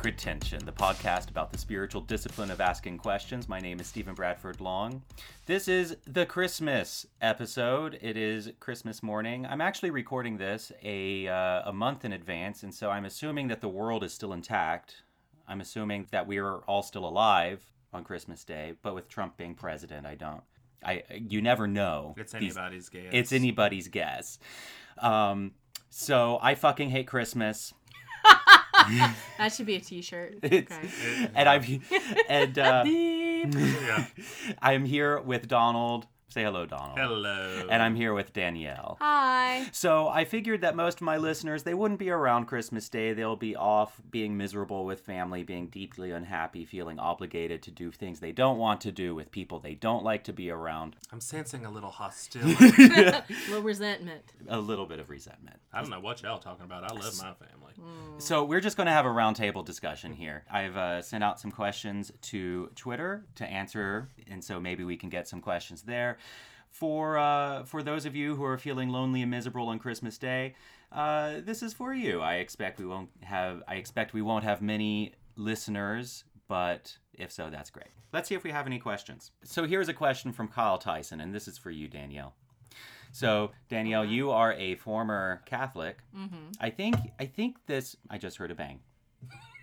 Sacred Tension, the podcast about the spiritual discipline of asking questions. My name is Stephen Bradford Long. This is the Christmas episode. It is Christmas morning. I'm actually recording this a, uh, a month in advance, and so I'm assuming that the world is still intact. I'm assuming that we are all still alive on Christmas Day, but with Trump being president, I don't. I you never know. It's These- anybody's guess. it's anybody's guess. Um, so I fucking hate Christmas. That should be a T-shirt. It's- Okay. and I'm and uh, Yeah. I'm here with Donald. Say hello, Donald. Hello. And I'm here with Danielle. Hi. So I figured that most of my listeners they wouldn't be around Christmas Day. They'll be off being miserable with family, being deeply unhappy, feeling obligated to do things they don't want to do with people they don't like to be around. I'm sensing a little hostility. A little resentment. A little bit of resentment. I don't know what y'all talking about. I love my family. So we're just going to have a roundtable discussion here. I've uh, sent out some questions to Twitter to answer, and so maybe we can get some questions there. For uh, for those of you who are feeling lonely and miserable on Christmas Day, uh, this is for you. I expect we won't have. I expect we won't have many listeners, but if so, that's great. Let's see if we have any questions. So here's a question from Kyle Tyson, and this is for you, Danielle. So Danielle, you are a former Catholic. Mm-hmm. I think I think this. I just heard a bang.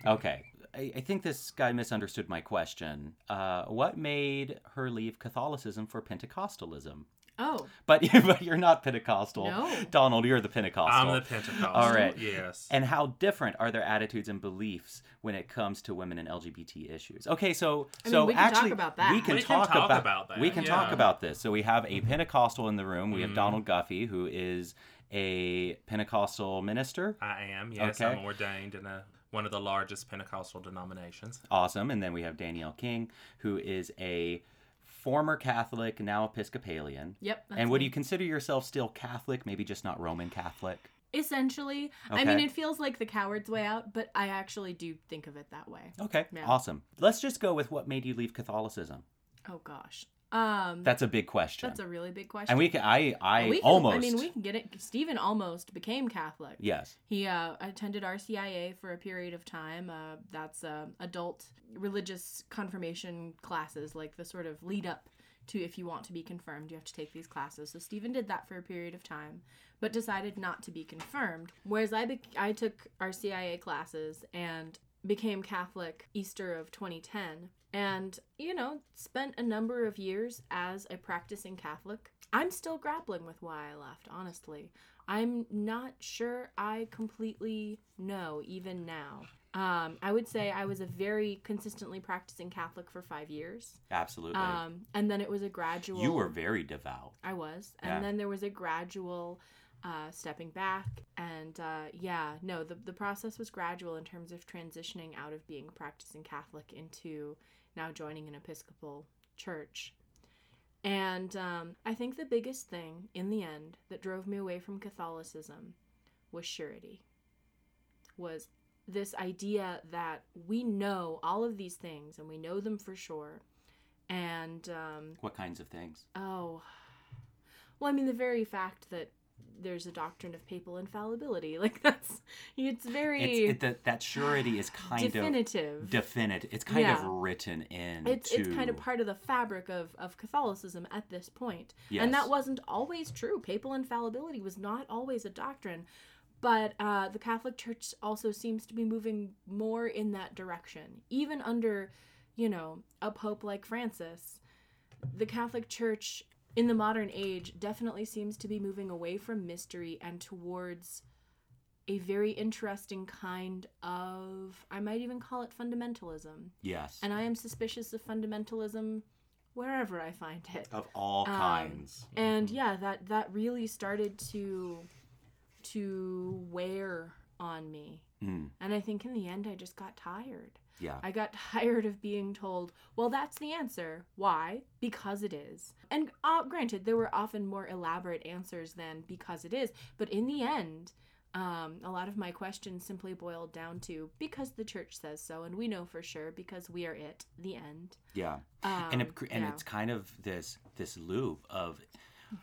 Okay, I, I think this guy misunderstood my question. Uh, what made her leave Catholicism for Pentecostalism? Oh, But, but you're not Pentecostal. No. Donald, you're the Pentecostal. I'm the Pentecostal. All right. Yes. and how different are their attitudes and beliefs when it comes to women and LGBT issues? Okay, so I mean, so we can talk actually about that. we can, We can talk, talk about, about that, We can talk about this. So we have a Pentecostal in the room. We have Mhm. Donald Guffey, who is a Pentecostal minister. I am. Yes, Okay. I'm ordained in a one of the largest Pentecostal denominations. Awesome. And then we have Danielle King, who is a former Catholic, now Episcopalian. yep. and would me. you consider yourself still Catholic, maybe just not Roman Catholic? Essentially, I mean, it feels like the coward's way out, but I actually do think of it that way. Okay, Yeah. awesome. Let's just go with what made you leave Catholicism. Oh gosh. Um, That's a big question. that's a really big question. and we can, I, I We can- almost. I mean, we can get it. Stephen almost became Catholic. Yes. He uh, attended RCIA for a period of time. Uh, that's uh, adult religious confirmation classes, like the sort of lead up to if you want to be confirmed, you have to take these classes. So Stephen did that for a period of time, but decided not to be confirmed. Whereas I bec I took RCIA classes and became Catholic Easter of 2010 and you know spent a number of years as a practicing catholic i'm still grappling with why i left honestly i'm not sure i completely know even now um, i would say i was a very consistently practicing catholic for five years Absolutely. um, and then it was a gradual you were very devout. I was. And Yeah. then there was a gradual uh, stepping back. And uh, yeah, no, the, the process was gradual in terms of transitioning out of being a practicing Catholic into now joining an Episcopal church. And um, I think the biggest thing in the end that drove me away from Catholicism was surety. Was this idea that we know all of these things and we know them for sure. And um, What kinds of things? Oh. Well, I mean, the very fact that there's a doctrine of papal infallibility, like that's, it's very It's, it, that, that surety is kind of definitive. definitive. It's kind Yeah. of written in. it's, it's kind of part of the fabric of, of Catholicism at this point. Yes. And that wasn't always true. Papal infallibility was not always a doctrine. But uh, the Catholic Church also seems to be moving more in that direction. Even under, you know, a pope like Francis, the Catholic Church in the modern age definitely seems to be moving away from mystery and towards a very interesting kind of, I might even call it fundamentalism. Yes. And I am suspicious of fundamentalism wherever I find it. of all Um, kinds. And yeah, that that really started to to wear on me. Mm, And I think in the end I just got tired. Yeah. I got tired of being told, well, that's the answer. Why? Because it is. And uh, granted, there were often more elaborate answers than because it is. But in the end, um, a lot of my questions simply boiled down to because the church says so, and we know for sure because we are it. The end. yeah. Um, and it, and yeah. it's kind of this this loop of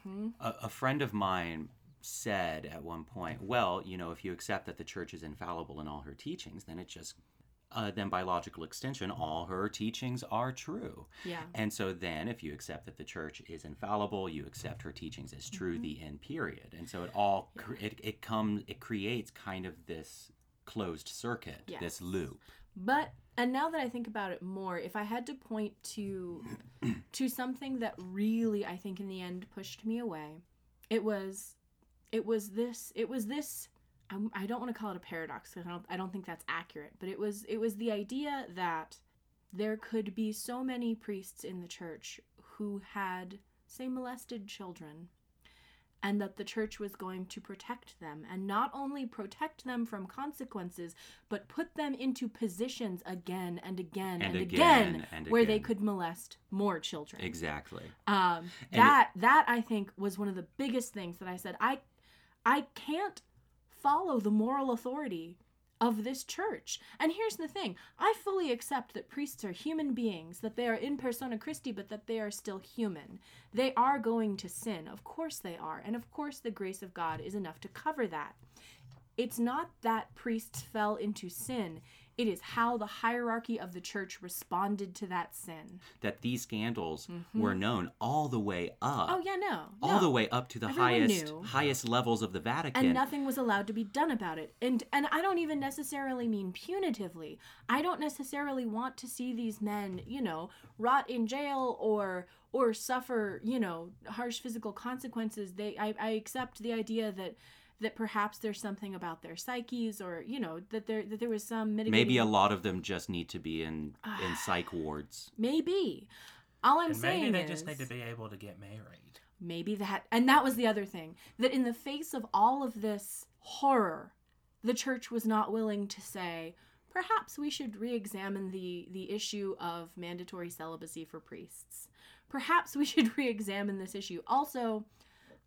Mhm. a, a friend of mine said at one point, well, you know, if you accept that the church is infallible in all her teachings, then it just uh, then by logical extension, all her teachings are true. Yeah. And so then, if you accept that the church is infallible, you accept her teachings as true, Mm-hmm. the end period. And so it all it it comes it creates kind of this closed circuit, Yes. this loop. But and now that I think about it more, if I had to point to to something that really I think in the end pushed me away, it was it was this it was this I'm, I don't want to call it a paradox because I don't I don't think that's accurate, but it was it was the idea that there could be so many priests in the church who had say molested children and that the church was going to protect them and not only protect them from consequences but put them into positions again and again and, And again, again and where they could molest more children Exactly. um, that that I think was one of the biggest things that I said I I can't follow the moral authority of this church. And here's the thing I fully accept that priests are human beings, that they are in persona Christi, but that they are still human. They are going to sin. Of course they are. And of course the grace of God is enough to cover that. It's not that priests fell into sin. It is how the hierarchy of the church responded to that sin. That these scandals were known all the way up. Mm-hmm. Oh yeah, no. All no. the way up to the Everyone highest knew. highest levels of the Vatican. and nothing was allowed to be done about it and and i don't even necessarily mean punitively i don't necessarily want to see these men you know rot in jail or or suffer you know harsh physical consequences they i, I accept the idea that that perhaps there's something about their psyches or you know that there that there was some mitigating Maybe a lot of them just need to be in in psych wards. maybe all i'm And saying maybe they is, just need to be able to get married. maybe that and that was the other thing that in the face of all of this horror the church was not willing to say perhaps we should re-examine the the issue of mandatory celibacy for priests perhaps we should re-examine this issue also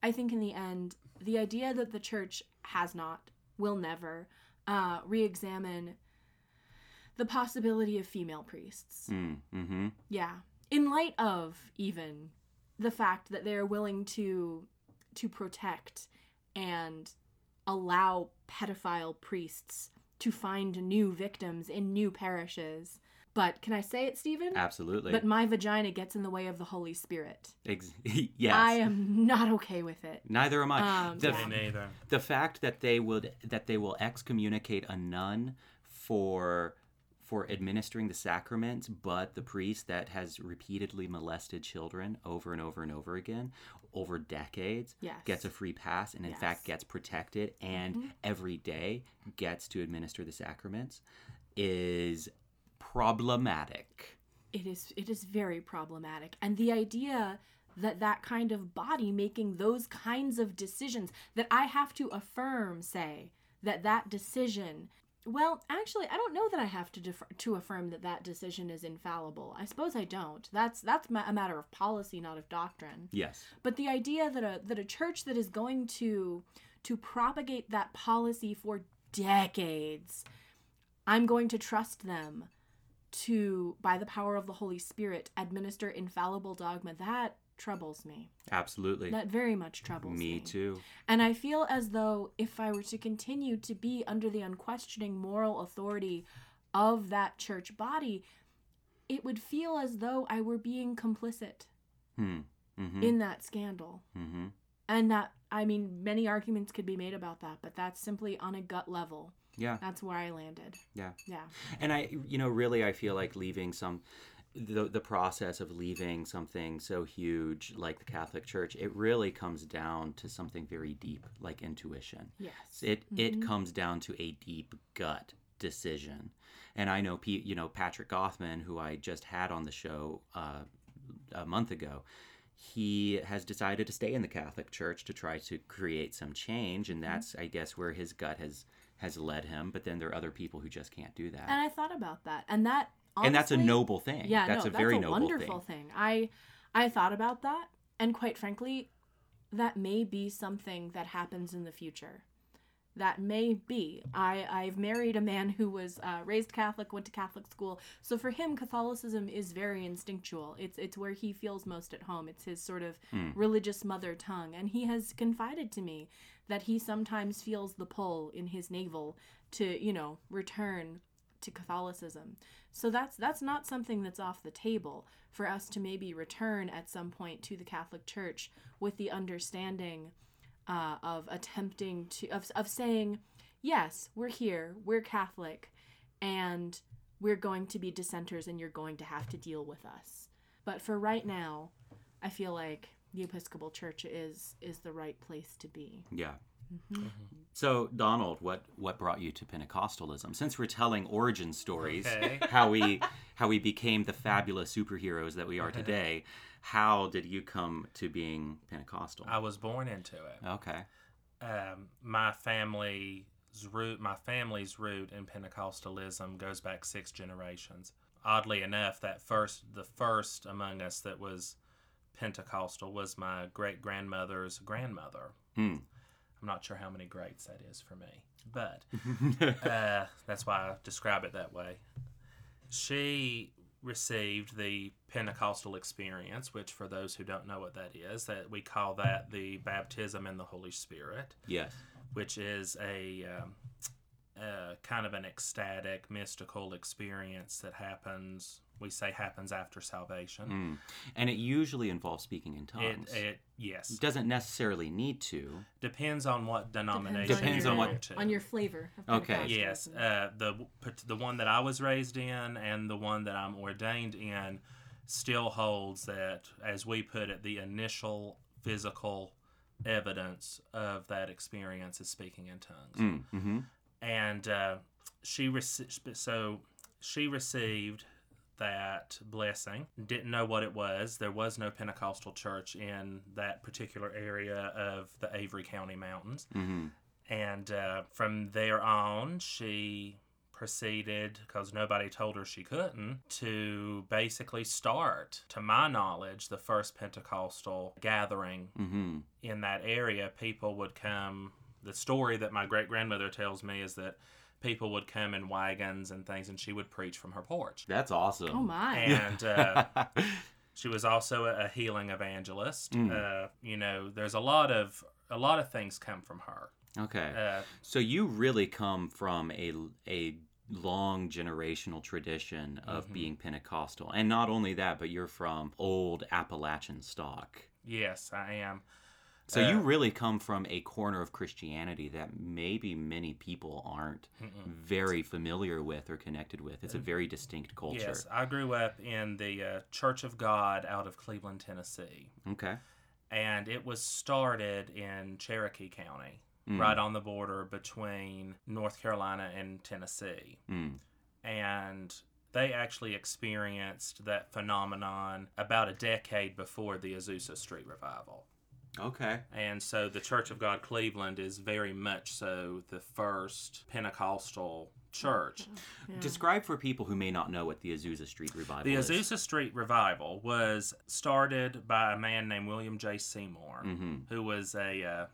i think in the end the idea that the church has not will never uh, re-examine the possibility of female priests Mm, mm-hmm. yeah. In light of even the fact that they're willing to to protect and allow pedophile priests to find new victims in new parishes. But can I say it, Stephen? Absolutely. But my vagina gets in the way of the Holy Spirit. Ex- yes. I am not okay with it. Neither am I. Um, the, yeah. Neither. the fact that they would that they will excommunicate a nun for for administering the sacraments, but the priest that has repeatedly molested children over and over and over again over decades Yes. gets a free pass and in Yes. fact gets protected and Mhm. every day gets to administer the sacraments is problematic. it is it is very problematic. And the idea that that kind of body making those kinds of decisions that i have to affirm say that that decision well actually i don't know that i have to defer, to affirm that that decision is infallible. I suppose i don't. That's that's ma- a matter of policy not of doctrine. Yes. but the idea that a that a church that is going to to propagate that policy for decades i'm going to trust them to by the power of the holy spirit administer infallible dogma that troubles me Absolutely. that very much troubles me Me too. and i feel as though if i were to continue to be under the unquestioning moral authority of that church body it would feel as though i were being complicit Hmm. Mm-hmm. in that scandal mm-hmm. and that i mean many arguments could be made about that but that's simply on a gut level Yeah. that's where i landed Yeah. yeah And I, you know, really, I feel like leaving some, the, the process of leaving something so huge like the Catholic Church, it really comes down to something very deep, like intuition. yes It it Mhm. comes down to a deep gut decision. And I know, P, you know, Patrick Gothman, who I just had on the show uh, a month ago. He has decided to stay in the Catholic Church to try to create some change, and that's, I guess, where his gut has has led him. But then there are other people who just can't do that and i thought about that and that and that's a noble thing. yeah that's no, a very that's a noble wonderful thing. thing. i i thought about that and quite frankly that may be something that happens in the future that may be i i've married a man who was uh, raised catholic went to catholic school so for him catholicism is very instinctual it's it's where he feels most at home it's his sort of Hmm. religious mother tongue and he has confided to me that he sometimes feels the pull in his navel to you know return to Catholicism. So that's that's not something that's off the table for us to maybe return at some point to the Catholic Church with the understanding uh, of attempting to of, of saying yes we're here we're catholic and we're going to be dissenters and you're going to have to deal with us but for right now i feel like the episcopal church is is the right place to be Yeah. So Donald, what what brought you to Pentecostalism? Since we're telling origin stories, Okay. how we how we became the fabulous superheroes that we are today, how did you come to being Pentecostal? I was born into it. Okay. Um, my family's root, my family's root in Pentecostalism goes back six generations. Oddly enough, that first, the first among us that was Pentecostal was my great grandmother's grandmother. Hmm. I'm not sure how many greats that is for me, but uh, that's why I describe it that way. She received the Pentecostal experience, which, for those who don't know what that is, that we call that the baptism in the Holy Spirit, Yes. which is a um, uh, kind of an ecstatic, mystical experience that happens. We say happens after salvation. Mm. And it usually involves speaking in tongues. it yes doesn't necessarily need to. depends on what denomination. Depends you on what- to. on your flavor of Okay. Yes, uh, the the one that I was raised in and the one that I'm ordained in still holds that, as we put it, the initial physical evidence of that experience is speaking in tongues. Mm. hmm And uh, she received so she received that blessing. Didn't know what it was. There was no Pentecostal church in that particular area of the Avery County Mountains. hmm And uh, from there on, she proceeded, because nobody told her she couldn't, to basically start, to my knowledge, the first Pentecostal gathering hmm in that area. People would come. The story that my great grandmother tells me is that people would come in wagons and things, and she would preach from her porch. That's awesome. Oh my. And uh, she was also a a healing evangelist. Mm. Uh, you know, there's a lot of a lot of things come from her. okay. Uh, So you really come from a a long generational tradition of Mhm. being Pentecostal, and not only that, but you're from old Appalachian stock. Yes, I am. So you really come from a corner of Christianity that maybe many people aren't Mm-mm. very familiar with or connected with. It's a very distinct culture. Yes, I grew up in the uh, Church of God out of Cleveland, Tennessee, Okay. and it was started in Cherokee County, Mm. right on the border between North Carolina and Tennessee. Mm. And they actually experienced that phenomenon about a decade before the Azusa Street revival. Okay. And so the Church of God Cleveland is very much so the first Pentecostal church. Yeah. Describe for people who may not know what the Azusa Street revival The is. The Azusa Street revival was started by a man named William J. Seymour, hmm who was a uh,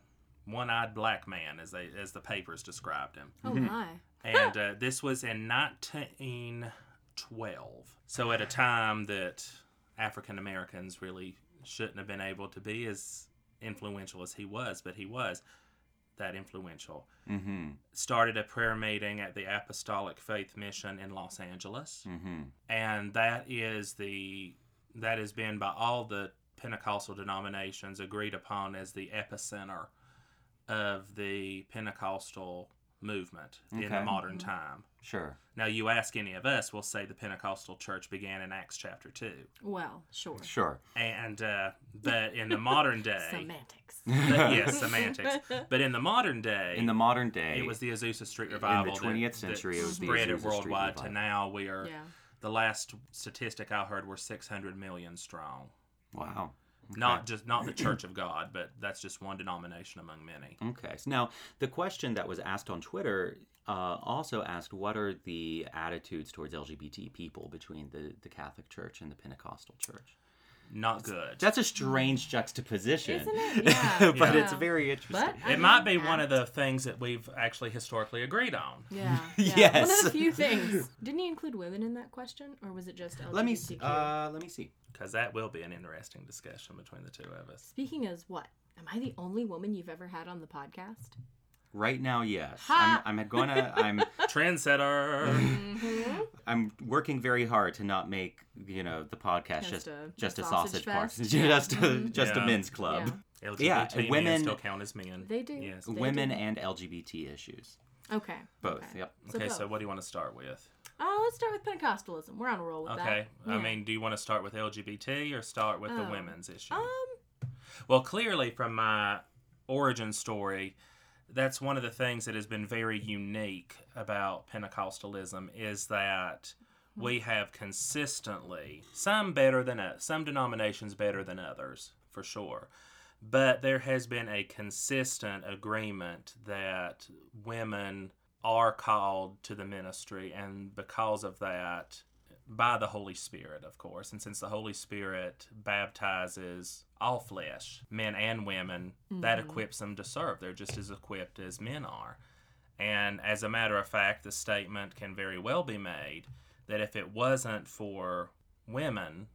one-eyed black man, as they as the papers described him. Oh my. And uh, this was in 1912. So at a time that African Americans really shouldn't have been able to be as influential as he was, but he was that influential. hmm Started a prayer meeting at the Apostolic Faith Mission in Los Angeles. Hmm and that is the that has been by all the Pentecostal denominations agreed upon as the epicenter of the Pentecostal movement in the modern time. Sure. Now, you ask any of us, we'll say the Pentecostal church began in Acts chapter two, Well, sure. Sure. and uh, but in the modern day, Semantics. but, yes, semantics. But in the modern day, In the modern day, it was the Azusa Street Revival. in the 20th that century, it was the spread Azusa it Street worldwide to now we are Yeah. the last statistic I heard were 600 million strong. Wow. Okay. Not just not the Church of God, but that's just one denomination among many. Okay. So now, the question that was asked on Twitter uh, also asked what are the attitudes towards LGBT people between the, the Catholic Church and the Pentecostal Church? Not good. That's a strange juxtaposition. Isn't it? Yeah. but Yeah. it's very interesting. But I it might be mean, one of the things that we've actually historically agreed on. Yeah. yeah. One of the few things. Didn't he include women in that question, or was it just LGBTQ? let me s- uh, let me see. Because that will be an interesting discussion between the two of us. Speaking as what? Am I the only woman you've ever had on the podcast? Right now, yes. Ha! I'm, I'm gonna. I'm. Trendsetter. Mm-hmm. I'm working very hard to not make you know the podcast Just just a- just a a sausage sausage party, fest? just a, just a men's club. Yeah. LGBT Yeah, women- still count as men. They do. Yes. They Women do. and LGBT issues, Okay. both. Okay. Yep. So Okay, so both. what do you want to start with? Uh, let's start with Pentecostalism. We're on a roll with that. Okay. I Yeah. mean, do you want to start with LGBT or start with the Oh. women's issue? um, Well, clearly, from my origin story, that's one of the things that has been very unique about Pentecostalism is that we have consistently some better than some denominations better than others for sure, but there has been a consistent agreement that women are called to the ministry, and because of that, by the Holy Spirit, of course. And since the Holy Spirit baptizes all flesh, men and women, that mm-hmm. equips them to serve. They're just as equipped as men are. And as a matter of fact, the statement can very well be made that if it wasn't for women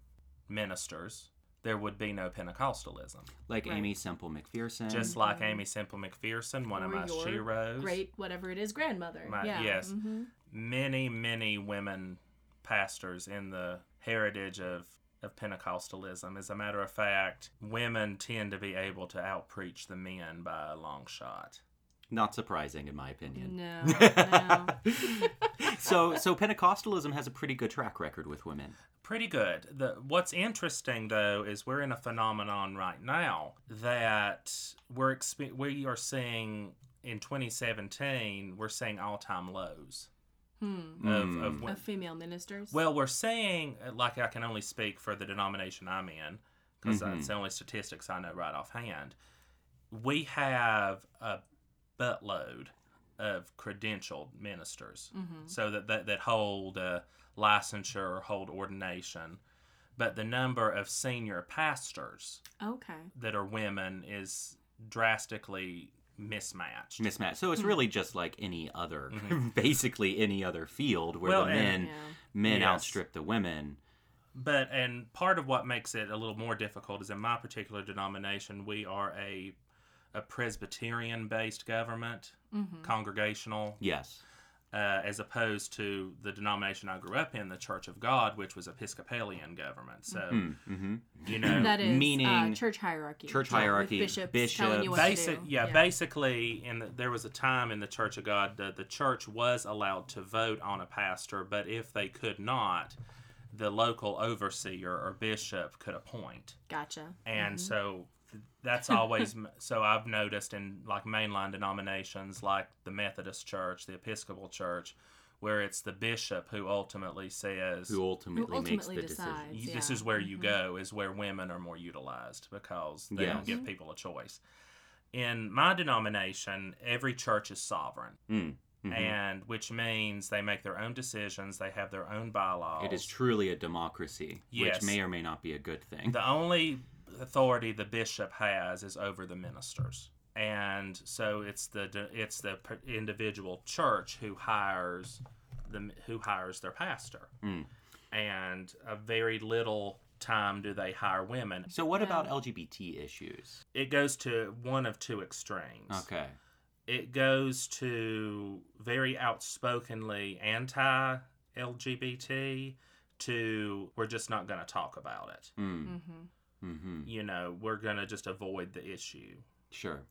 ministers, there would be no Pentecostalism. Like Right. Aimee Semple McPherson. Just like Aimee Semple McPherson, one of my your sheroes. great whatever it is, grandmother. My- yeah. yes. mhm. many, many women pastors in the heritage of, of Pentecostalism. As a matter of fact, women tend to be able to outpreach the men by a long shot. Not surprising in my opinion. No. no. so so Pentecostalism has a pretty good track record with women. Pretty good. The what's interesting though is we're in a phenomenon right now that we're expe- we are seeing in 2017 we're seeing all-time lows Hmm. of, of Of female ministers. Well, we're saying, uh, like, I can only speak for the denomination I'm in, because Mhm. that's the only statistics I know right offhand. We have a buttload of credentialed ministers, Mhm. so that, that, that hold uh, licensure or hold ordination. But the number of senior pastors Okay. that are women is drastically mismatched. Mismatch. So it's Hmm. really just like any other, Mhm. basically any other field where Well, the and- men Yeah. men Yes. outstrip the women. But and part of what makes it a little more difficult is in my particular denomination we are a a Presbyterian based government, Mhm. congregational, Yes. uh, as opposed to the denomination I grew up in, the Church of God, which was Episcopalian government. So Mm-hmm. you know, That is meaning uh, church hierarchy. church Yeah, with hierarchy, bishops telling you what basic to do. yeah, basically in the, there was a time in the church of god that the church was allowed to vote on a pastor but if they could not the local overseer or bishop could appoint Gotcha. and so th- that's always so i've noticed in like mainline denominations like the methodist church the episcopal church where it's the bishop who ultimately says Who ultimately, Who ultimately makes the decides. decision. you- this is where you Mhm. go is where women are more utilized because they don't give people a choice in my denomination every church is sovereign Mm. Mhm. and which means they make their own decisions they have their own bylaws It is truly a democracy, Yes. which may or may not be a good thing. the only authority the bishop has is over the ministers and so it's the it's the individual church who hires the who hires their pastor Mm. and a very little time do they hire women So what about LGBT issues? it goes to one of two extremes Okay. it goes to very outspokenly anti LGBT to we're just not going to talk about it. Mm. Mm-hmm. Mm-hmm. You know, we're going to just avoid the issue. Sure.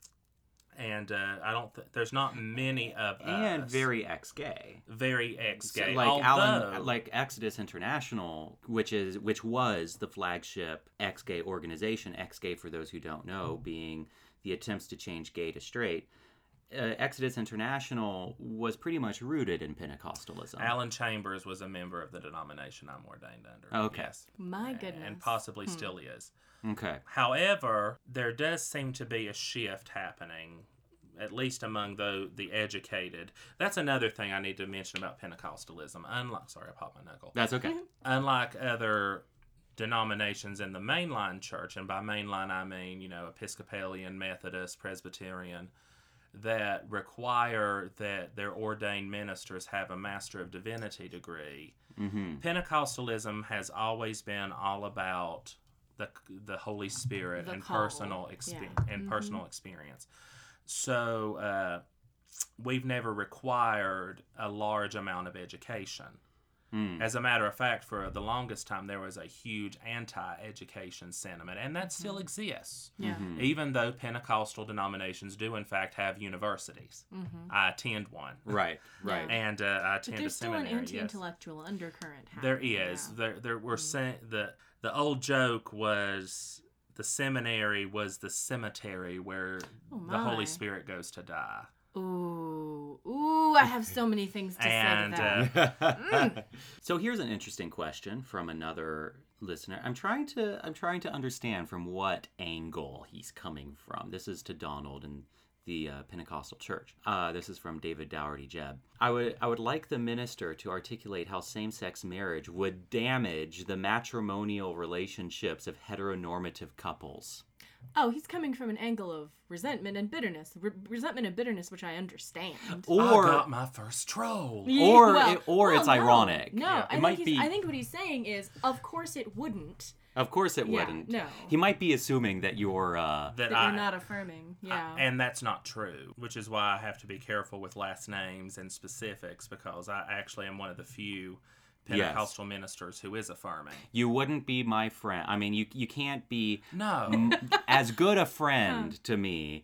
And uh, I don't. Th- there's not many of And us very ex-gay. very ex-gay. So, like Although, Alan, like Exodus International, which is which was the flagship ex-gay organization. Ex-gay, for those who don't know, being the attempts to change gay to straight. Uh, Exodus International was pretty much rooted in Pentecostalism. Alan Chambers was a member of the denomination I'm ordained under. Okay. Yes. My And- goodness. And possibly Hmm. still is. okay. However, there does seem to be a shift happening, at least among the the educated. That's another thing I need to mention about Pentecostalism. Unlike, sorry, I popped my knuckle. That's okay. Unlike other denominations in the mainline church, and by mainline I mean you know Episcopalian, Methodist, Presbyterian, that require that their ordained ministers have a Master of Divinity degree. Mm-hmm. Pentecostalism has always been all about the the Holy Spirit The and call, personal experience yeah. and Mhm. personal experience. So uh, we've never required a large amount of education. Hmm. As a matter of fact, for the longest time, there was a huge anti education sentiment, and that still Mm-hmm. exists. Yeah. Even though Pentecostal denominations do, in fact, have universities. I attend one. Right, right. And uh, I But attend a there's still an anti-intellectual undercurrent. There happening, is. yeah. There, there were saying the the old joke was the seminary was the cemetery where Oh, the Holy. Spirit goes to die. Ooh, ooh! I have so many things to And, say to that. uh, Mm. so here's an interesting question from another listener. I'm trying to I'm trying to understand from what angle he's coming from. This is to Donald and the uh, Pentecostal Church. Uh, this is from David Dougherty Jeb. I would I would like the minister to articulate how same-sex marriage would damage the matrimonial relationships of heteronormative couples. oh, he's coming from an angle of resentment and bitterness. Re- resentment and bitterness, which I understand. Or I got my first troll. Yeah, or well- it- or well, it's no, ironic. No, Yeah. I It think might he's, be- I think what he's saying is, of course it wouldn't. Of course it Yeah, wouldn't. no. He might be assuming that you're uh That That I, you're not affirming. Yeah. and that's not true, which is why I have to be careful with last names and specifics because I actually am one of the few Yes. Pentecostal ministers who is affirming. you wouldn't be my friend. I mean, you you can't be No. m- as good a friend to me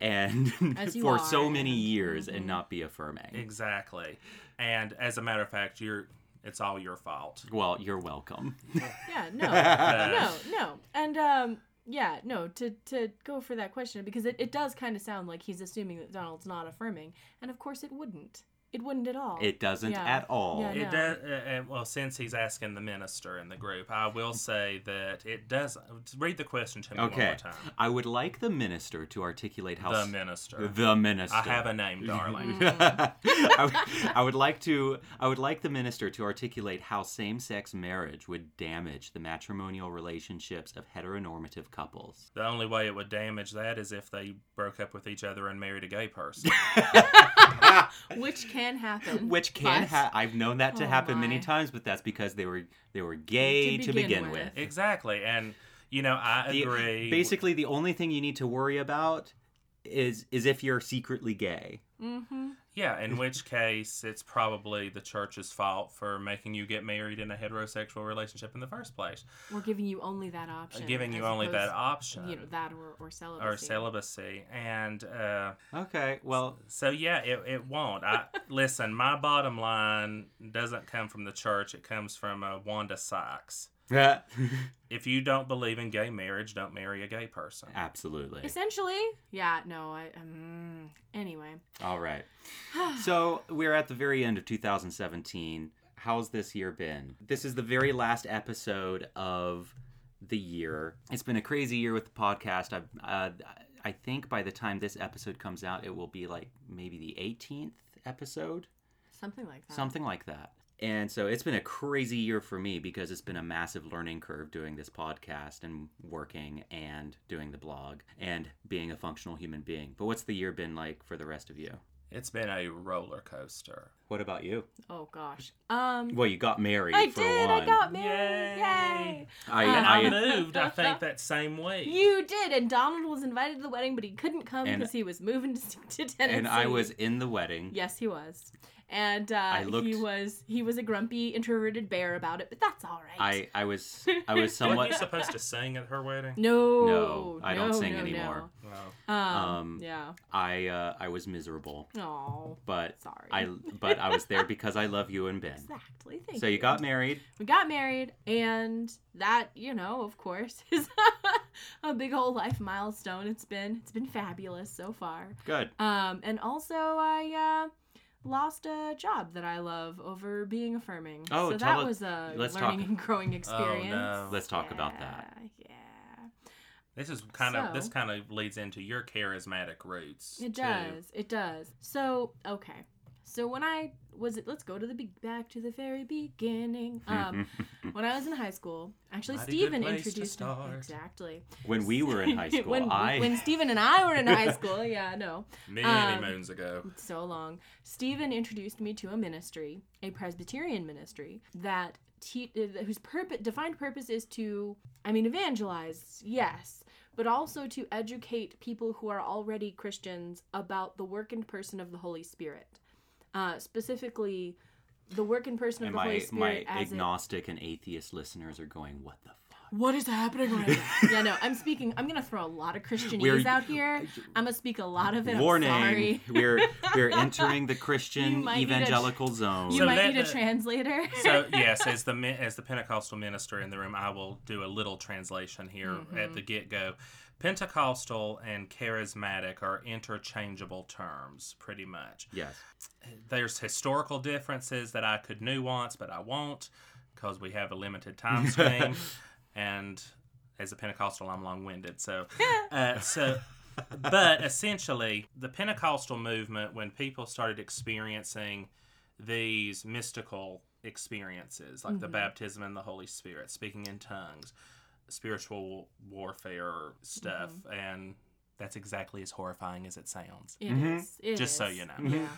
and for are, so many and- years and not be affirming. exactly. And as a matter of fact, you're it's all your fault. Well, you're welcome. Yeah, no, no, no, and um, yeah, no. To to go for that question because it, it does kind of sound like he's assuming that Donald's not affirming, and of course it wouldn't. It wouldn't at all. It doesn't Yeah. at all. Yeah, It no. does. Uh, uh, well, since he's asking the minister in the group, I will say that it does. Read the question to me one Okay. more time. I would like the minister to articulate how The minister. the minister. I have a name, darling. I, would, I would like to I would like the minister to articulate how same-sex marriage would damage the matrimonial relationships of heteronormative couples. the only way it would damage that is if they broke up with each other and married a gay person. which can happen. Which can but- ha- I've known that to Oh, happen many times, but that's because they were they were gay to To begin, begin with. with. exactly, and you know I The- agree. basically, the only thing you need to worry about is is if you're secretly gay. Mm-hmm. Yeah. In which case, it's probably the church's fault for making you get married in a heterosexual relationship in the first place, We're giving you only that option. giving you only that option. You know that or or celibacy. or celibacy, and uh, Okay, well, So yeah, it, it won't. I listen. My bottom line doesn't come from the church. It comes from uh, Wanda Sykes. If you don't believe in gay marriage, don't marry a gay person. absolutely. Essentially, yeah. No, I. Um, anyway, All right. So we're at the very end of 2017. How's this year been? This is the very last episode of the year. It's been a crazy year with the podcast. I, uh, I think by the time this episode comes out, it will be like maybe the 18th episode, something like that. something like that. And so it's been a crazy year for me because it's been a massive learning curve doing this podcast and working and doing the blog and being a functional human being. But what's the year been like for the rest of you? It's been a roller coaster. What about you? Oh gosh. Um. Well, you got married I for did. one. I got married. Yay. Yay. I, Um, And I, I, moved, I think, that same week. You did, and Donald was invited to the wedding, but he couldn't come because he was moving to, to Tennessee. and I was in the wedding. Yes, he was, and uh, he looked- was he was a grumpy, introverted bear about it, but that's all right. I, I was I was Weren't somewhat you supposed to sing at her wedding? no, No, I don't sing no, anymore. No. No. Um, Um, yeah. I uh, I was miserable, Oh, but sorry. I but I was there because I love you and Ben. exactly. Thank So you got married. we got married, and that you know, of course, is a big old life milestone. It's been it's been fabulous so far. Good. Um, and also I uh, lost a job that I love over being affirming. Oh, so that us- was a let's learning talk- and growing experience. Oh, no. Let's talk about that. Yeah, Yeah, This is kind of this kind of leads into your charismatic roots. it too. does. It does. So okay. So when I was it, let's go to the big back to the very beginning. Um, when I was in high school, actually Mighty good Stephen to introduced me exactly. when we were in high school, when I when Stephen and I were in high school, yeah, no. Many Um, moons ago. so long. Stephen introduced me to a ministry, a Presbyterian ministry that te- uh, whose purpose, defined purpose is to, I mean, evangelize, yes, but also to educate people who are already Christians about the work and person of the Holy Spirit. Uh, specifically, the work and person of And the Holy my my Spirit it- agnostic and atheist listeners are going, "What the fuck?" What is happening right now? yeah, no, I'm speaking. I'm gonna throw a lot of Christianese We're- out here. I'm gonna speak a lot of it. I'm Warning: sorry. we're we're entering the Christian might need a- evangelical zone. You So might let need a translator. so yes, as the as the Pentecostal minister in the room, I will do a little translation here Mm-hmm. at the get go. Pentecostal and charismatic are interchangeable terms, pretty much. yes. There's historical differences that I could nuance, but I won't because we have a limited time stream, and as a Pentecostal, I'm long-winded. So, uh, so. but essentially, the Pentecostal movement, when people started experiencing these mystical experiences, like the mm-hmm. baptism in the Holy Spirit, speaking in tongues, spiritual warfare stuff, mm-hmm. and that's exactly as horrifying as it sounds. It mm-hmm. is. It Just so you know. Yeah.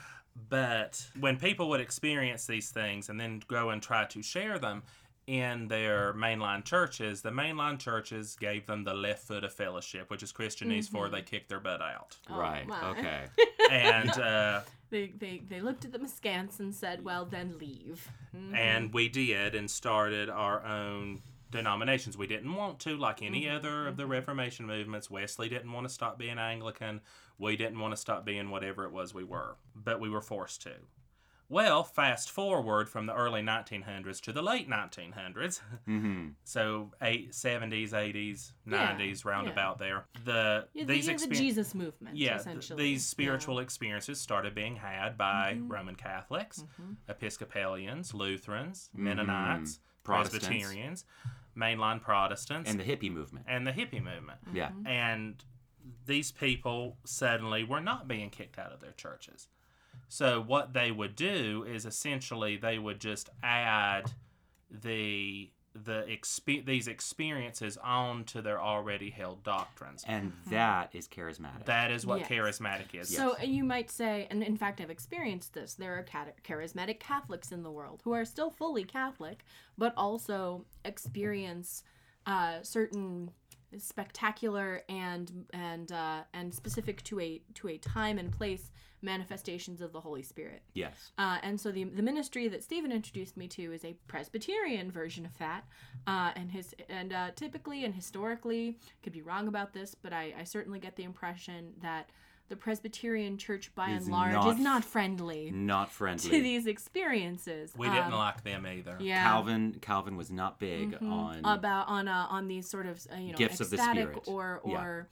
But when people would experience these things and then go and try to share them in their mainline churches, the mainline churches gave them the left foot of fellowship, which is Christianese for they kicked their butt out. Oh, right. my. Okay. And uh, They, they they looked at them askance and said, "Well, then leave." Mm. and we did and started our own denominations. We didn't want to, like any other of the Reformation movements. Wesley didn't want to stop being Anglican. We didn't want to stop being whatever it was we were, but we were forced to. Well, fast forward from the early 1900s to the late 1900s, hmm so eight, 70s, 80s, 90s, yeah. roundabout there. The Yeah, these the exper- Jesus movement. yeah, th- essentially. these spiritual experiences started being had by Mm-hmm. Roman Catholics, Episcopalians, Lutherans, Mm-hmm. Mennonites, Presbyterians, mainline Protestants, And the hippie movement. and the hippie movement. Yeah. And these people suddenly were not being kicked out of their churches. So what they would do is essentially they would just add the the expe- these experiences on to their already held doctrines. And that is charismatic. That is what Yes. charismatic is. So and you might say, and in fact, I've experienced this. There are cat- charismatic Catholics in the world who are still fully Catholic, but also experience uh, certain spectacular and and uh, and specific to a to a time and place manifestations of the Holy Spirit. yes. Uh, and so the, the ministry that Stephen introduced me to is a Presbyterian version of that. Uh, and his and uh, typically and historically, could be wrong about this, but I, I certainly get the impression that the Presbyterian Church, by Is and large, not is not friendly Not friendly to these experiences. we didn't Um, like them either. yeah. Calvin Calvin was not big on about on uh, on these sort of uh, you know Gifts of the Spirit. or or yeah.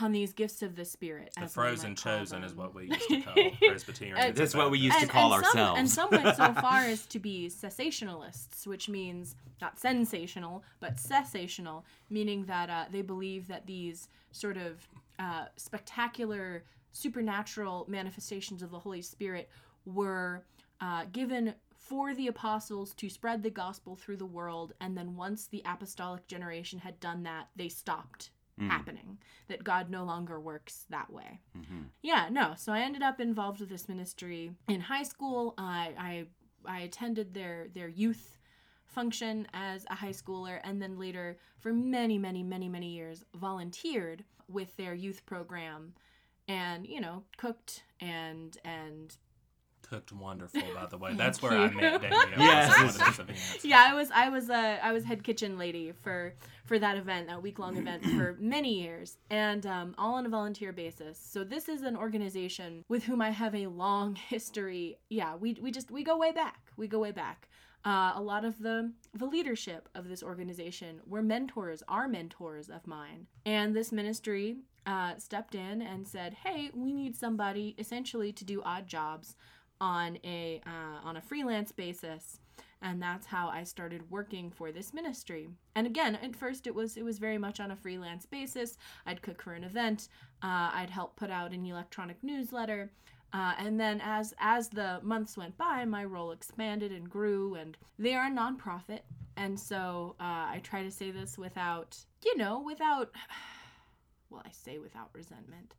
On these gifts of the spirit The as frozen might call chosen is what we used to call Presbyterians. That's what we used to call some, ourselves. And some went so far as to be cessationalists, which means not sensational, but cessational, meaning that uh, they believe that these sort of uh, spectacular supernatural manifestations of the Holy Spirit were uh, given for the apostles to spread the gospel through the world, and then once the apostolic generation had done that, they stopped Mm-hmm. happening. That God no longer works that way. Mm-hmm. Yeah, no. So I ended up involved with this ministry in high school. I I, I attended their their youth function as a high schooler, and then later for many many many many years volunteered with their youth program, and you know cooked and and Cooked wonderful, by the way. That's where I met Danielle. Yes. at one of these events. yeah, I was I was a I was head kitchen lady for for that event, that week long event for many years, and um, all on a volunteer basis. So this is an organization with whom I have a long history. Yeah, we we just we go way back. We go way back. Uh, a lot of the the leadership of this organization were mentors, are mentors of mine, and this ministry uh, stepped in and said, "Hey, we need somebody essentially to do odd jobs on a uh, on a freelance basis." and that's how I started working for this ministry. And again, at first it was it was very much on a freelance basis. I'd cook for an event, uh, I'd help put out an electronic newsletter, uh, and then as as the months went by, my role expanded and grew. And they are a nonprofit, and so uh, I try to say this without you know without well I say without resentment,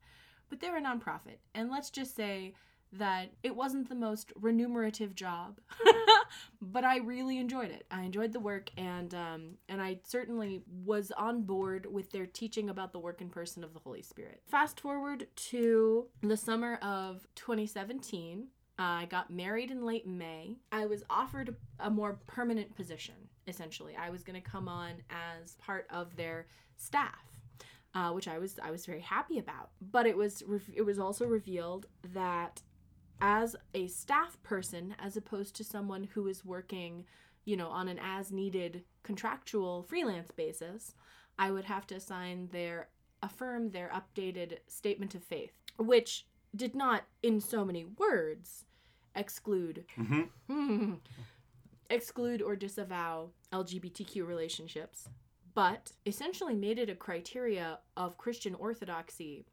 but they're a nonprofit, and let's just say that it wasn't the most remunerative job, but I really enjoyed it. I enjoyed the work, and um, and I certainly was on board with their teaching about the work and person of the Holy Spirit. Fast forward to the summer of 2017. I got married in late May. I was offered a more permanent position, essentially. I was going to come on as part of their staff. Uh, which I was I was very happy about, but it was re- it was also revealed that as a staff person, as opposed to someone who is working, you know, on an as needed contractual freelance basis, I would have to sign their affirm their updated statement of faith, which did not, in so many words, exclude Mhm. exclude or disavow LGBTQ relationships, but essentially made it a criteria of Christian orthodoxy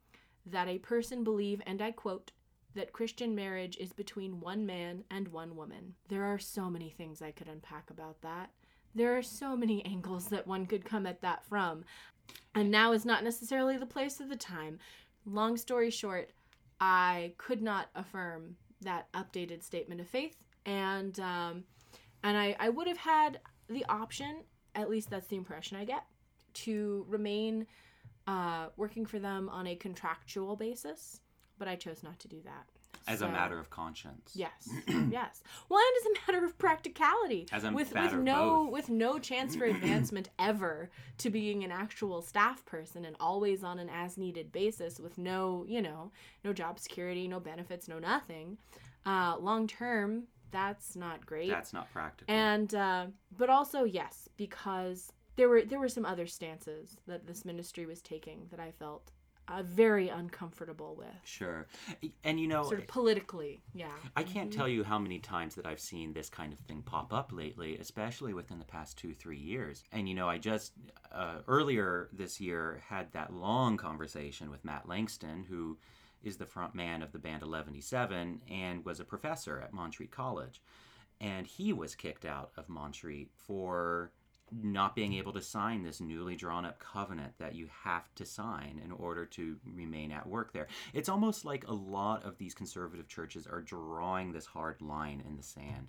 that a person believe, and I quote, that Christian marriage is between one man and one woman. There are so many things I could unpack about that. There are so many angles that one could come at that from. And now is not necessarily the place or the time. Long story short, I could not affirm that updated statement of faith, and um, and I, I would have had the option, at least that's the impression I get, to remain uh, working for them on a contractual basis, but I chose not to do that. As a matter of conscience. Yes, yes. Well, and as a matter of practicality, As a with matter with of no both. with no chance for advancement ever to being an actual staff person and always on an as needed basis with no you know no job security, no benefits, no nothing. Uh, long term, that's not great. That's not practical. and uh, but also yes, because there were there were some other stances that this ministry was taking that I felt uh, very uncomfortable with, sure. And you know, sort of politically. Yeah. I can't tell you how many times that I've seen this kind of thing pop up lately, especially within the past two, three years. And, you know, I just uh, earlier this year had that long conversation with Matt Langston, who is the front man of the band Eleventyseven and was a professor at Montreat College. And he was kicked out of Montreat for not being able to sign this newly drawn up covenant that you have to sign in order to remain at work there. It's almost like a lot of these conservative churches are drawing this hard line in the sand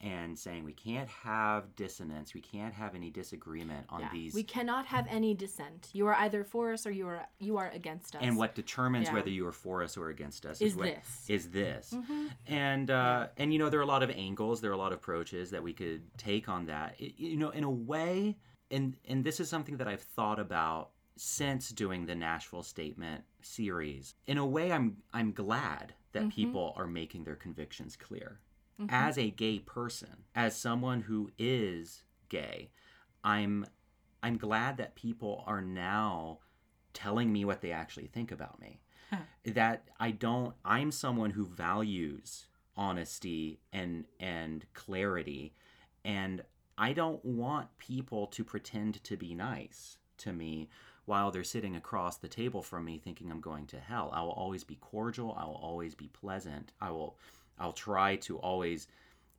and saying we can't have dissonance, we can't have any disagreement on Yeah. these We cannot have any dissent. You are either for us or you are you are against us. and what determines Yeah. whether you are for us or against us Is what, this. is this Mm-hmm. and uh, and you know there are a lot of angles there are a lot of approaches that we could take on that It- you know in a way and and this is something that i've thought about since doing the nashville statement series. In a way i'm i'm glad that Mm-hmm. people are making their convictions clear. As a gay person as someone who is gay i'm i'm glad that people are now telling me what they actually think about me. That I don't I'm someone who values honesty and and clarity and I don't want people to pretend to be nice to me while they're sitting across the table from me thinking I'm going to hell. I will always be cordial, I will always be pleasant. I will I'll try to always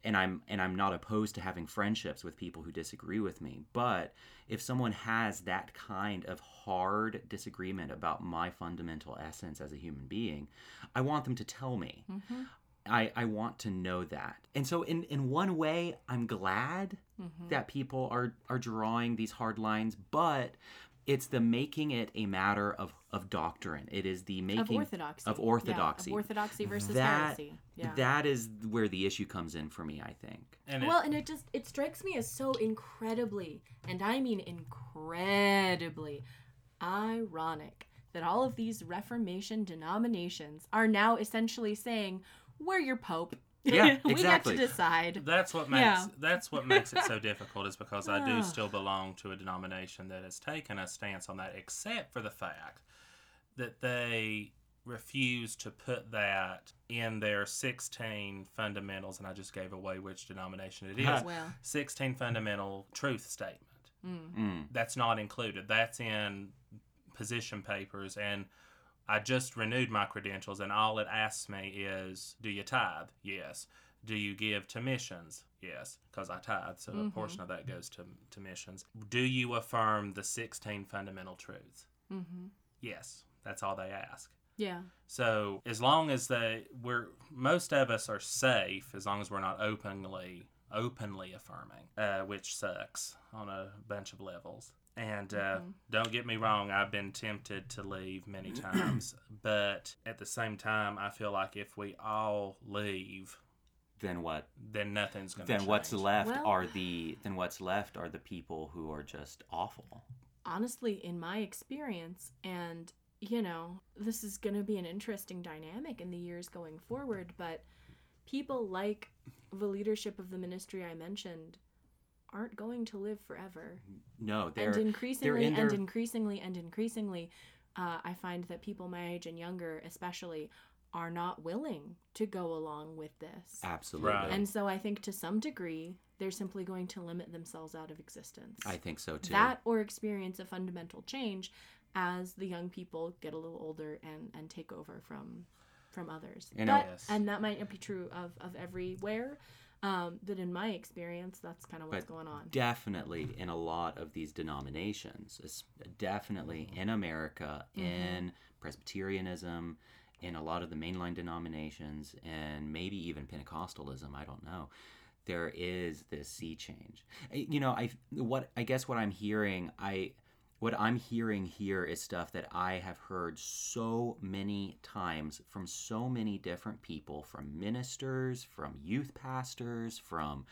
and I'm and I'm not opposed to having friendships with people who disagree with me. But if someone has that kind of hard disagreement about my fundamental essence as a human being, I want them to tell me. Mm-hmm. I, I want to know that. And so in, in one way, I'm glad mm-hmm. that people are, are drawing these hard lines, but it's the making it a matter of, of doctrine. It is the making of orthodoxy. of Yeah, orthodoxy. of orthodoxy versus that, heresy. Yeah. That is where the issue comes in for me, I think. And it, well, and it just it strikes me as so incredibly, and I mean incredibly, ironic that all of these Reformation denominations are now essentially saying, "We're your pope. Yeah, we exactly. get to decide." that's what makes Yeah. that's what makes it so difficult is because I do still belong to a denomination that has taken a stance on that, except for the fact that they refuse to put that in their 16 fundamentals, and I just gave away which denomination it is. Well, 16 fundamental truth statement. Mm. That's not included. That's in position papers, and I just renewed my credentials, and all it asks me is, "Do you tithe?" Yes. Do you give to missions? Yes, because I tithe, so a portion of that goes to to missions. Do you affirm the 16 fundamental truths? mm-hmm. Yes. That's all they ask. Yeah. So as long as they we're most of us are safe, as long as we're not openly openly affirming, uh, which sucks on a bunch of levels. And uh, don't get me wrong, I've been tempted to leave many times, but at the same time, I feel like if we all leave, Then what? then nothing's going to Then what's left Well- are the then what's left are the people who are just awful. honestly, in my experience, and you know, this is going to be an interesting dynamic in the years going forward, but people like the leadership of the ministry I mentioned aren't going to live forever. No, they're and increasingly in and increasingly and increasingly, uh, I find that people my age and younger, especially, are not willing to go along with this. absolutely. Right. And so I think to some degree, they're simply going to limit themselves out of existence. I think so too. that or experience a fundamental change as the young people get a little older and and take over from from others You know- but, Yes. and that might not be true of of everywhere um but in my experience that's kind of what's But going on definitely in a lot of these denominations, definitely in America, Mm-hmm. in Presbyterianism, in a lot of the mainline denominations, and maybe even Pentecostalism. I don't know. There is this sea change. You know, I what I guess what I'm hearing, I what I'm hearing here is stuff that I have heard so many times from so many different people, from ministers, from youth pastors, from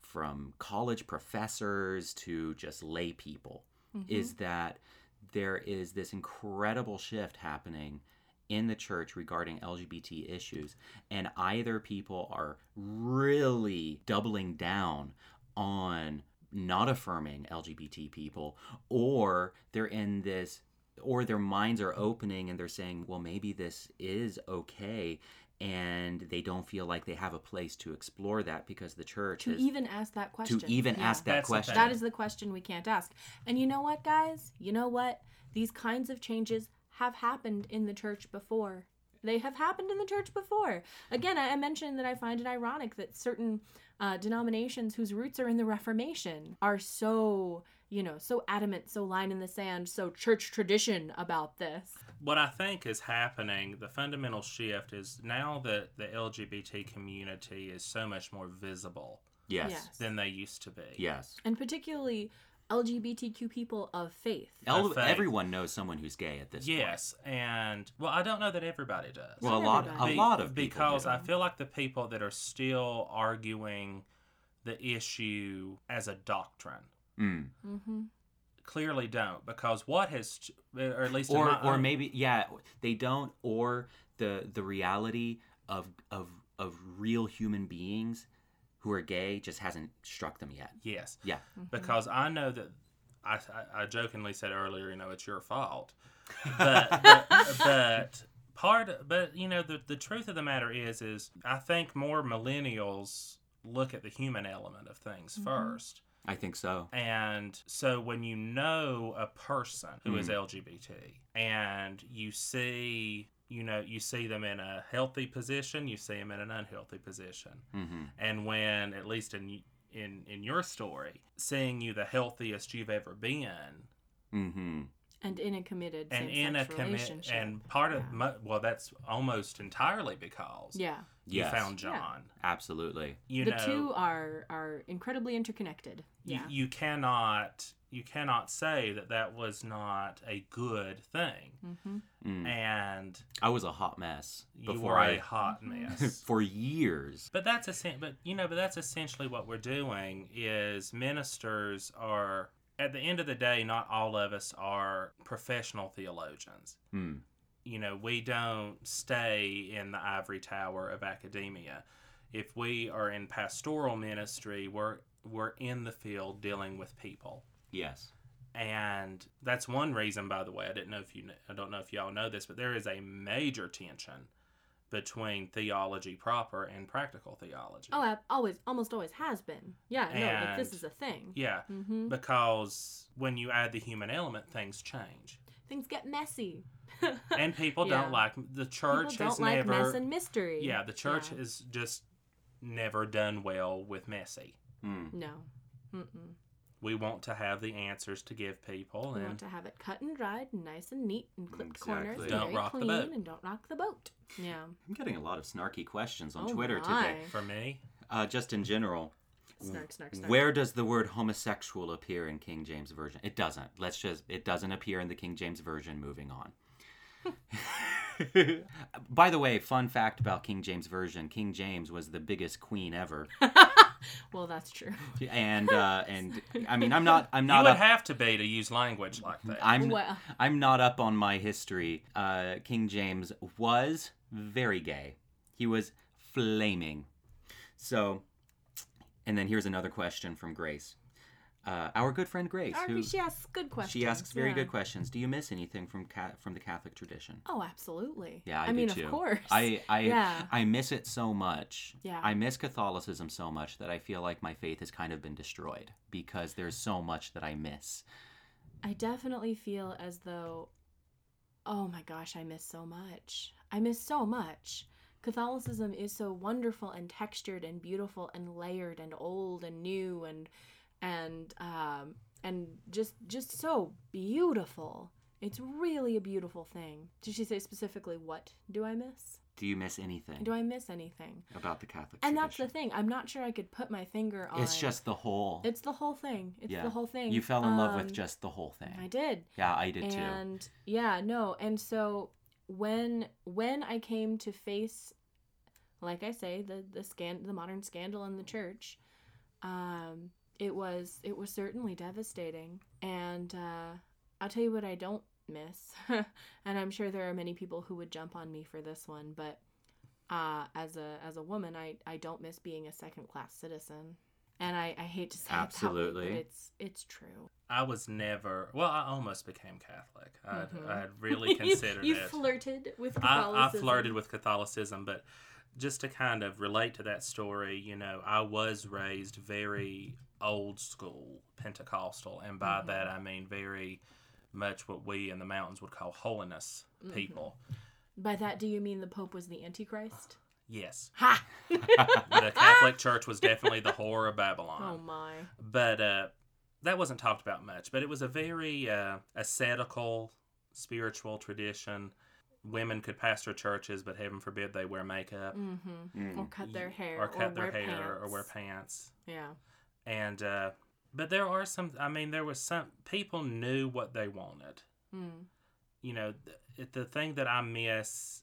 from college professors to just lay people mm-hmm. is that there is this incredible shift happening in the church regarding LGBT issues and either people are really doubling down on not affirming LGBT people or they're in this or their minds are opening and they're saying well maybe this is okay and they don't feel like they have a place to explore that because the church to is even ask that question. to even Yeah. ask that That's question. that is the question we can't ask. And you know what guys? You know what? These kinds of changes have happened in the church before they have happened in the church before again i I mentioned that i find it ironic that certain uh, denominations whose roots are in the reformation are so you know so adamant so line in the sand so church tradition about this what I think is happening, the fundamental shift is now that the LGBT community is so much more visible yes. Yes. than they used to be. Yes. and particularly lgbtq people of faith El- faith. everyone knows someone who's gay at this point. Yes, and well, I don't know that everybody does. Well, a Not lot, a everybody. Be- lot of people because do. I feel like the people that are still arguing the issue as a doctrine Mm. mm-hmm. clearly don't because what has or at least in or my or own- maybe yeah they don't or the the reality of of of real human beings who are gay just hasn't struck them yet. yes Yeah. because I know that I, I, I jokingly said earlier, you know, it's your fault, but but, but part, but you know, the the truth of the matter is, is I think more millennials look at the human element of things mm-hmm. first. I think so. And so when you know a person who is hmm. LGBT and you see, you know, you see them in a healthy position, you see them in an unhealthy position. hmm And when, at least in in in your story, seeing you the healthiest you've ever been, hmm and in a committed and in a committed and part of Yeah. well, that's almost entirely because yeah, you Yes. found Yeah. John. Absolutely. You know the know, two are are incredibly interconnected. you, Yeah, you cannot you cannot say that that was not a good thing. mm-hmm. Mm. And I was a hot mess you before were I a hot mess. for years. But that's essen- but you know, but that's essentially what we're doing is ministers are at the end of the day, not all of us are professional theologians. Mm. You know, we don't stay in the ivory tower of academia. If we are in pastoral ministry, we're we're in the field dealing with people. Yes. And that's one reason, by the way. I didn't know if you, kn- I don't know if y'all know this, but there is a major tension between theology proper and practical theology. Oh, ab- always, almost always has been. Yeah, no, like this is a thing. Yeah, Mm-hmm. because when you add the human element, things change, Things get messy. and people Yeah. don't like the church People has don't like never. mess and mystery. yeah, the church Yeah. has just never done well with messy. Mm. No. Mm-mm. We want to have the answers to give people, We and want to have it cut and dried and nice and neat and clipped corners Exactly. and Don't very rock the boat. and don't rock the boat. Yeah. I'm getting a lot of snarky questions on Oh Twitter my. today. for me, Uh, just in general, Snark, snark, snark. where does the word homosexual appear in King James Version? It doesn't. Let's just, it doesn't appear in the King James Version. Moving on. By the way, fun fact about King James Version King James was the biggest queen ever. Well, that's true. And, uh, and I mean, I'm not, I'm not. you not would up, have to be to use language like that. I'm, Well. I'm not up on my history. Uh, King James was very gay. He was flaming. So, and then here's another question from Grace. Uh, our good friend Grace, Our- who she asks good questions. she asks very yeah. good questions. Do you miss anything from ca- from the Catholic tradition? Oh, absolutely. Yeah, I, I do mean, too. of course. I I Yeah. I miss it so much. Yeah. I miss Catholicism so much that I feel like my faith has kind of been destroyed because there's so much that I miss. I definitely feel as though, oh my gosh, I miss so much. I miss so much. Catholicism is so wonderful and textured and beautiful and layered and old and new and and um and just just so beautiful. It's really a beautiful thing. Did she say specifically what do I miss? Do you miss anything Do I miss anything? about the Catholic Church. And that's the thing. I'm not sure I could put my finger on. It's just the whole. It's the whole thing. It's yeah. the whole thing. You fell in love with Um, just the whole thing. I did. Yeah, I did too. and yeah no and so when when i came to face like i say the the scan the modern scandal in the church um it was it was certainly devastating and uh i'll tell you what i don't miss and i'm sure there are many people who would jump on me for this one but uh as a as a woman i i don't miss being a second class citizen and i i hate to say it that way, Absolutely. but it's it's true I was never. Well, I almost became Catholic. I'd, Mhm. I'd really considered you it. flirted with I, I flirted with Catholicism, but just to kind of relate to that story, you know, I was raised very old school Pentecostal, and by Mhm. that I mean very much what we in the mountains would call holiness Mm-hmm. people. By that, do you mean the Pope was the Antichrist? Yes, Ha! the Catholic Church was definitely the whore of Babylon. oh my. but uh, that wasn't talked about much. But it was a very uh, ascetical, spiritual tradition. Women could pastor churches, but heaven forbid they wear makeup Mm-hmm. Mm. Or cut their hair. or cut their wear hair or wear pants. pants. Yeah. And uh, but there are some. I mean, there was some people knew what they wanted. Mm. You know, th- the thing that I miss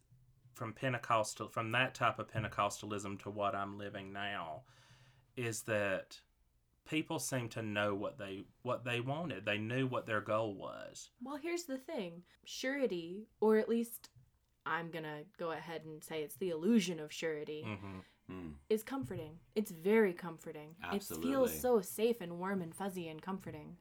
from Pentecostal, from that type of Pentecostalism to what I'm living now, is that people seem to know what they what they wanted. They knew what their goal was. Well, here's the thing surety, or at least I'm going to go ahead and say it's the illusion of surety, hmm Mm. is comforting. It's very comforting. It feels so safe and warm and fuzzy and comforting.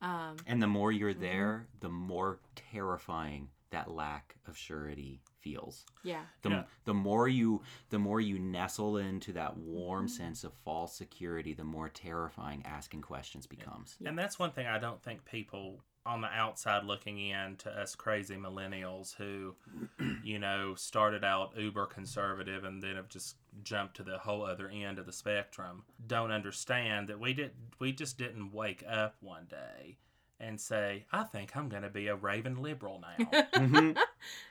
Um, And the more you're Mm-hmm. there, the more terrifying that lack of surety feels. yeah. The, Yeah. the more you the more you nestle into that warm Mm-hmm. sense of false security, the more terrifying asking questions becomes. Yes. And that's one thing I don't think people on the outside looking in to us crazy millennials who, you know, started out uber conservative and then have just jumped to the whole other end of the spectrum don't understand that we did we just didn't wake up one day and say, I think I'm going to be a raven liberal now. Mhm.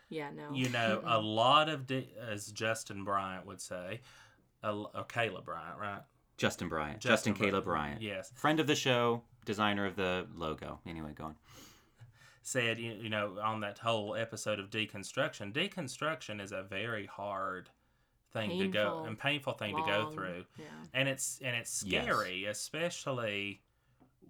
Yeah, no. you know, a lot of, di- as Justin Bryant would say, a, or Caleb Bryant, right? Justin Bryant. Justin, Justin Caleb Bryant. Bryant. Yes. Friend of the show, designer of the logo. Anyway, go on. said, you, you know, on that whole episode of deconstruction, deconstruction is a very hard thing to go and painful thing to go through. Yeah. And it's and it's Yes. scary, especially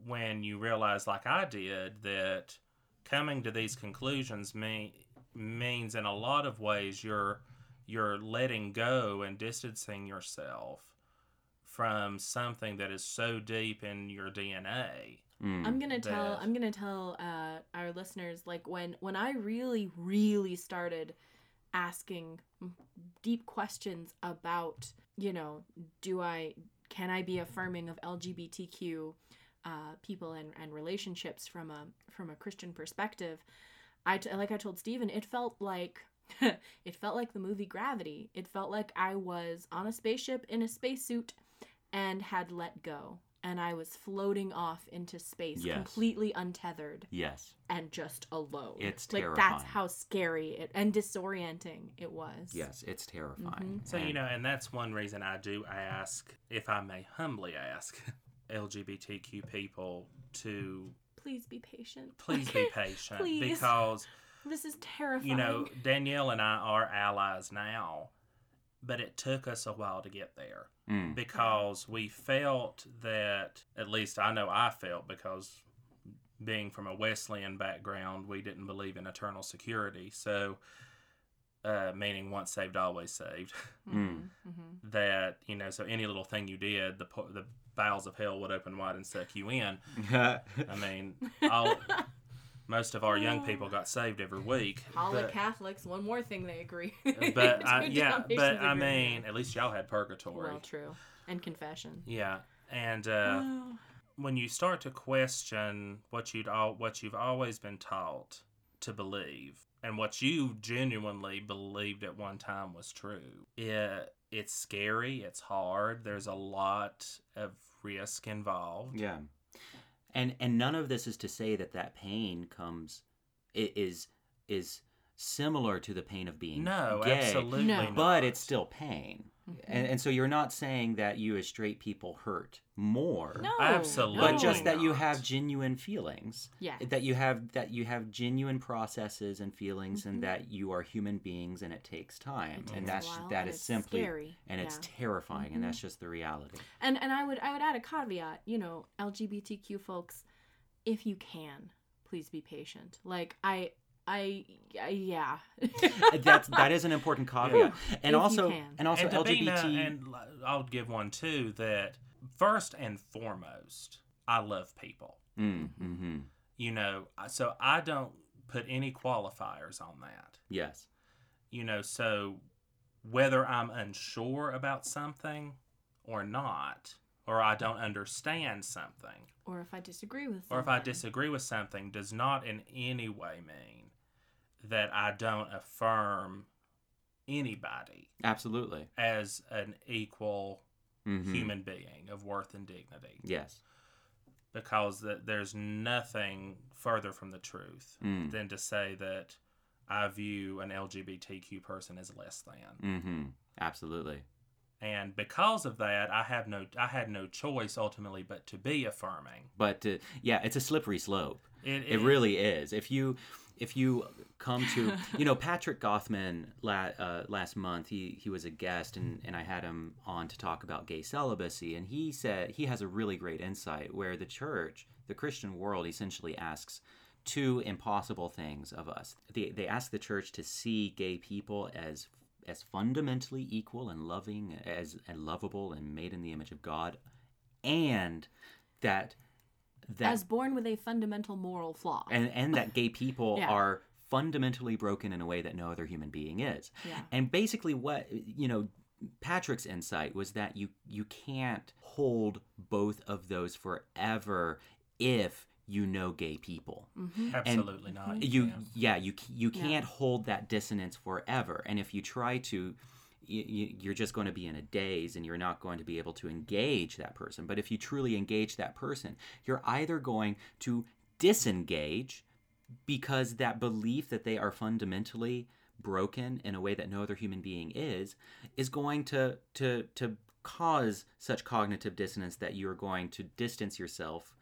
when you realize like I did that coming to these conclusions mean means in a lot of ways you're you're letting go and distancing yourself from something that is so deep in your DNA. Mm. I'm gonna tell that- I'm gonna tell uh, our listeners like when when I really really started asking deep questions about you know do I can I be affirming of LGBTQ uh, people and, and relationships from a from a Christian perspective I t- like I told Steven it felt like it felt like the movie Gravity it felt like I was on a spaceship in a spacesuit and had let go and I was floating off into space, Yes. completely untethered Yes. and just alone. It's like that's how scary it and disorienting it was. Yes, it's terrifying. Mm-hmm. So, you know, and that's one reason I do ask, if I may humbly ask, LGBTQ people to Please be patient. please be patient Please. because, This is terrifying. you know, Danielle and I are allies now, but it took us a while to get there Mm. because we felt that, at least I know I felt because being from a Wesleyan background, we didn't believe in eternal security. So, uh, meaning once saved, always saved. Mhm, mhm. that you know so any little thing you did the the bowels of hell would open wide and suck you in i mean all most of our young people got saved every week All the but, Catholics, one more thing they agree. but I, yeah but i mean at least y'all had purgatory well, true, and confession. yeah and uh, Oh. when you start to question what you'd all what you've always been taught to believe and what you genuinely believed at one time was true it it's scary it's hard there's a lot of risk involved Yeah. And and none of this is to say that that pain comes i- is is similar to the pain of being no gay, absolutely No. not. but it's still pain. Mhm. And, and so you're not saying that you as straight people hurt more, No, Absolutely but just that you have genuine feelings. Yeah. That you have that you have genuine processes and feelings, Mhm. and that you are human beings, and it takes time, It and takes a that's while, that and is it's simply scary. and it's terrifying, and Mhm. that's just the reality. And and I would I would add a caveat. You know, LGBTQ folks, if you can, please be patient. Like I I, I yeah. that's that is an important caveat, and If you also can. and also and to be LGBT. na- and l- I'll give one too that first and foremost, I love people. Mm, hmm You know, so I don't put any qualifiers on that. Yes. You know, so whether I'm unsure about something or not, or I don't understand something, or if I disagree with something. or if I disagree with something, does not in any way mean that I don't affirm anybody Absolutely. as an equal Mhm. human being of worth and dignity Yes. because th- there's nothing further from the truth Mm. than to say that I view an LGBTQ person as less than. Mm-hmm. Absolutely. And because of that, I have no I had no choice ultimately but to be affirming. But uh, yeah, it's a slippery slope. It, It really is. If you if you come to you know Patrick Gothman la, uh, last month he he was a guest and and I had him on to talk about gay celibacy and he said he has a really great insight where the church the Christian world essentially asks two impossible things of us. They they ask the church to see gay people as as fundamentally equal and loving as and lovable and made in the image of God and that that as born with a fundamental moral flaw. and and that gay people Yeah. are fundamentally broken in a way that no other human being is. Yeah. And basically what you know Patrick's insight was that you you can't hold both of those forever if you know gay people. hmm absolutely not. You can't. yeah, you you can't hold that dissonance forever. And if you try to you, you're just going to be in a daze and you're not going to be able to engage that person. But if you truly engage that person, you're either going to disengage because that belief that they are fundamentally broken in a way that no other human being is is going to to to cause such cognitive dissonance that you're going to distance yourself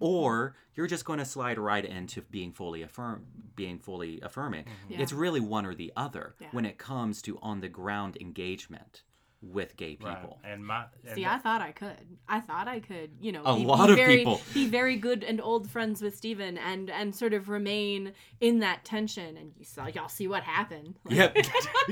or you're just going to slide right into being fully affirm being fully affirming Yeah. it's really one or the other Yeah. when it comes to on the ground engagement with gay Right. people And my and See, that- I thought I could. I thought I could, you know, A be, lot be of very, people. be very good and old friends with Steven and and sort of remain in that tension. And you saw, y'all see what happened. Like- Yep.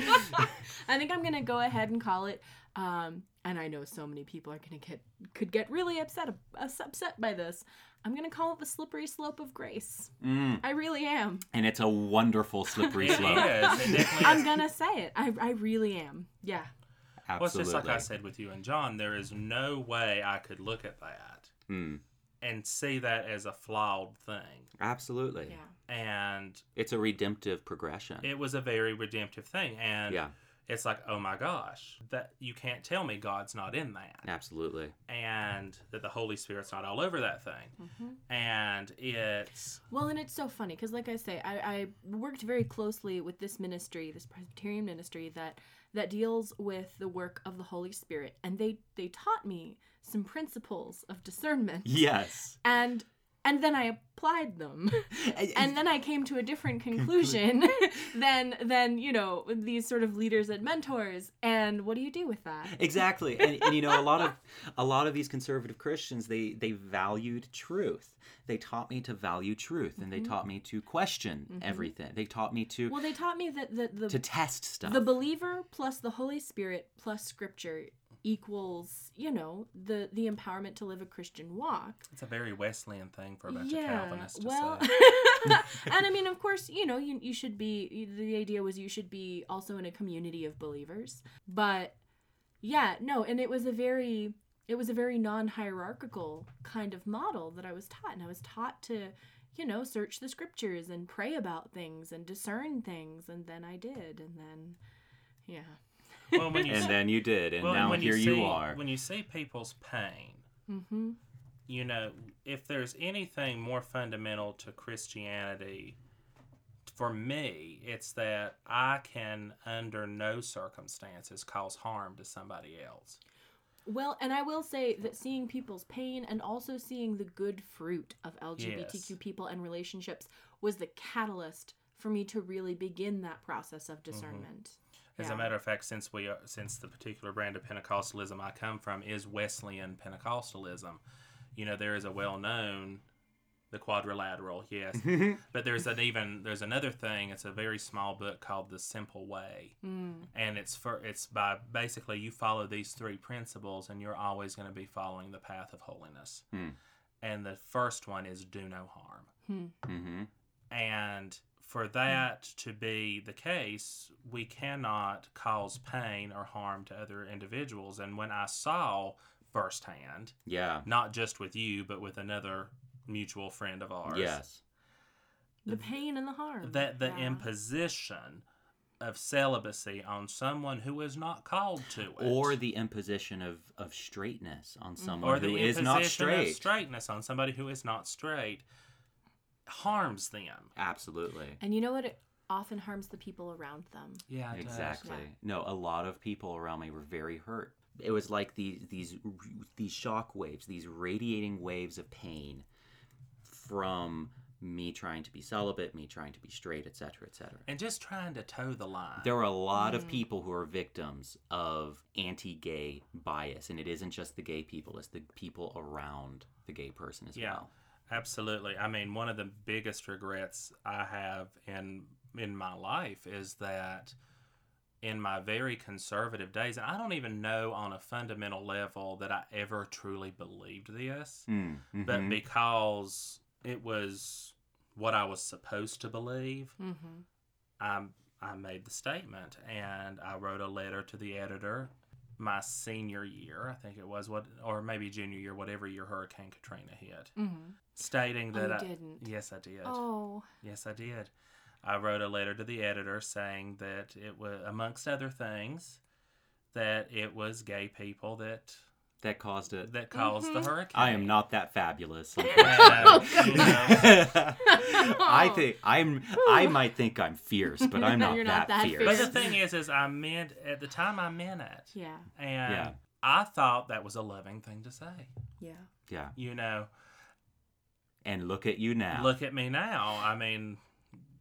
I think I'm gonna go ahead and call it. Um, and I know so many people are gonna get could get really upset upset by this. I'm gonna call it the slippery slope of grace. Mm, I really am. and it's a wonderful slippery slope is. It I'm is. gonna say it. I I really am. Yeah. Well, it's just like I said with you and John. There is no way I could look at that Mm, and see that as a flawed thing. absolutely Yeah. And it's a redemptive progression it was a very redemptive thing. And yeah it's like, oh my gosh, that you can't tell me God's not in that, Absolutely. and that the Holy Spirit's not all over that thing, Mm-hmm. and it's Well, and it's so funny because, like I say, I, I worked very closely with this ministry, this Presbyterian ministry that that deals with the work of the Holy Spirit, and they they taught me some principles of discernment, Yes. and and then I applied them, and then I came to a different conclusion than than you know these sort of leaders and mentors. And what do you do with that? exactly. And, and you know a lot of a lot of these conservative christians they they valued truth. They taught me to value truth and they mm-hmm. taught me to question mm-hmm. everything. They taught me to Well, they taught me that the the to test stuff. the believer plus the holy spirit plus scripture equals you know the the empowerment to live a christian walk. It's a very Wesleyan thing for a bunch of Calvinists to well say. and i mean of course you know you, you should be the idea was you should be also in a community of believers. But yeah no and it was a very it was a very non-hierarchical kind of model that i was taught. And i was taught to you know search the scriptures and pray about things and discern things. And then i did. And then yeah Well, when you and see- then you did and well, now when here you, you, are When you see people's pain, mm-hmm you know, if there's anything more fundamental to Christianity, for me, it's that I can, under no circumstances, cause harm to somebody else. Well, and I will say that seeing people's pain and also seeing the good fruit of LGBTQ Yes. people and relationships was the catalyst for me to really begin that process of discernment. As Yeah. a matter of fact, since we are, since the particular brand of Pentecostalism I come from is Wesleyan Pentecostalism, you know there is a well known the quadrilateral, yes, but there's an even there's another thing. It's a very small book called The Simple Way, Mm. and it's for it's by basically you follow these three principles, and you're always going to be following the path of holiness. Hmm. And the first one is do no harm. mm-hmm. And for that to be the case, we cannot cause pain or harm to other individuals. And when I saw firsthand, yeah not just with you, but with another mutual friend of ours, yes The pain and the harm. that the Yeah. imposition of celibacy on someone who is not called to it, or the imposition of of straightness on someone Mm-hmm. or the who is imposition not of straight straightness on somebody who is not straight harms them. absolutely And you know what? It often harms the people around them. Yeah, it does. Exactly. No, a lot of people around me were very hurt. It was like these these these shock waves, these radiating waves of pain from me trying to be celibate, me trying to be straight, etc., etc. And just trying to toe the line. There are a lot of mm-hmm. people who are victims of anti-gay bias, and it isn't just the gay people; it's the people around the gay person as Yeah. well. Absolutely. I mean, one of the biggest regrets I have in in my life is that in my very conservative days, and I don't even know on a fundamental level that I ever truly believed this, Mm, but mhm. because it was what I was supposed to believe, Mm-hmm. I I made the statement and I wrote a letter to the editor my senior year, I think it was what or maybe junior year, whatever year Hurricane Katrina hit, Mm-hmm. stating Oh, that you I didn't. Yes, I did. Oh. Yes, I did. I wrote a letter to the editor saying that it was amongst other things that it was gay people that that caused it. that caused the Mhm. hurricane. I am not that fabulous. And, you I think I'm. I might think I'm fierce, but I'm not, that, not that fierce. But the thing is, is I meant at the time I meant it, Yeah. and Yeah. I thought that was a loving thing to say. Yeah. yeah, You know, and look at you now. look at me now. I mean,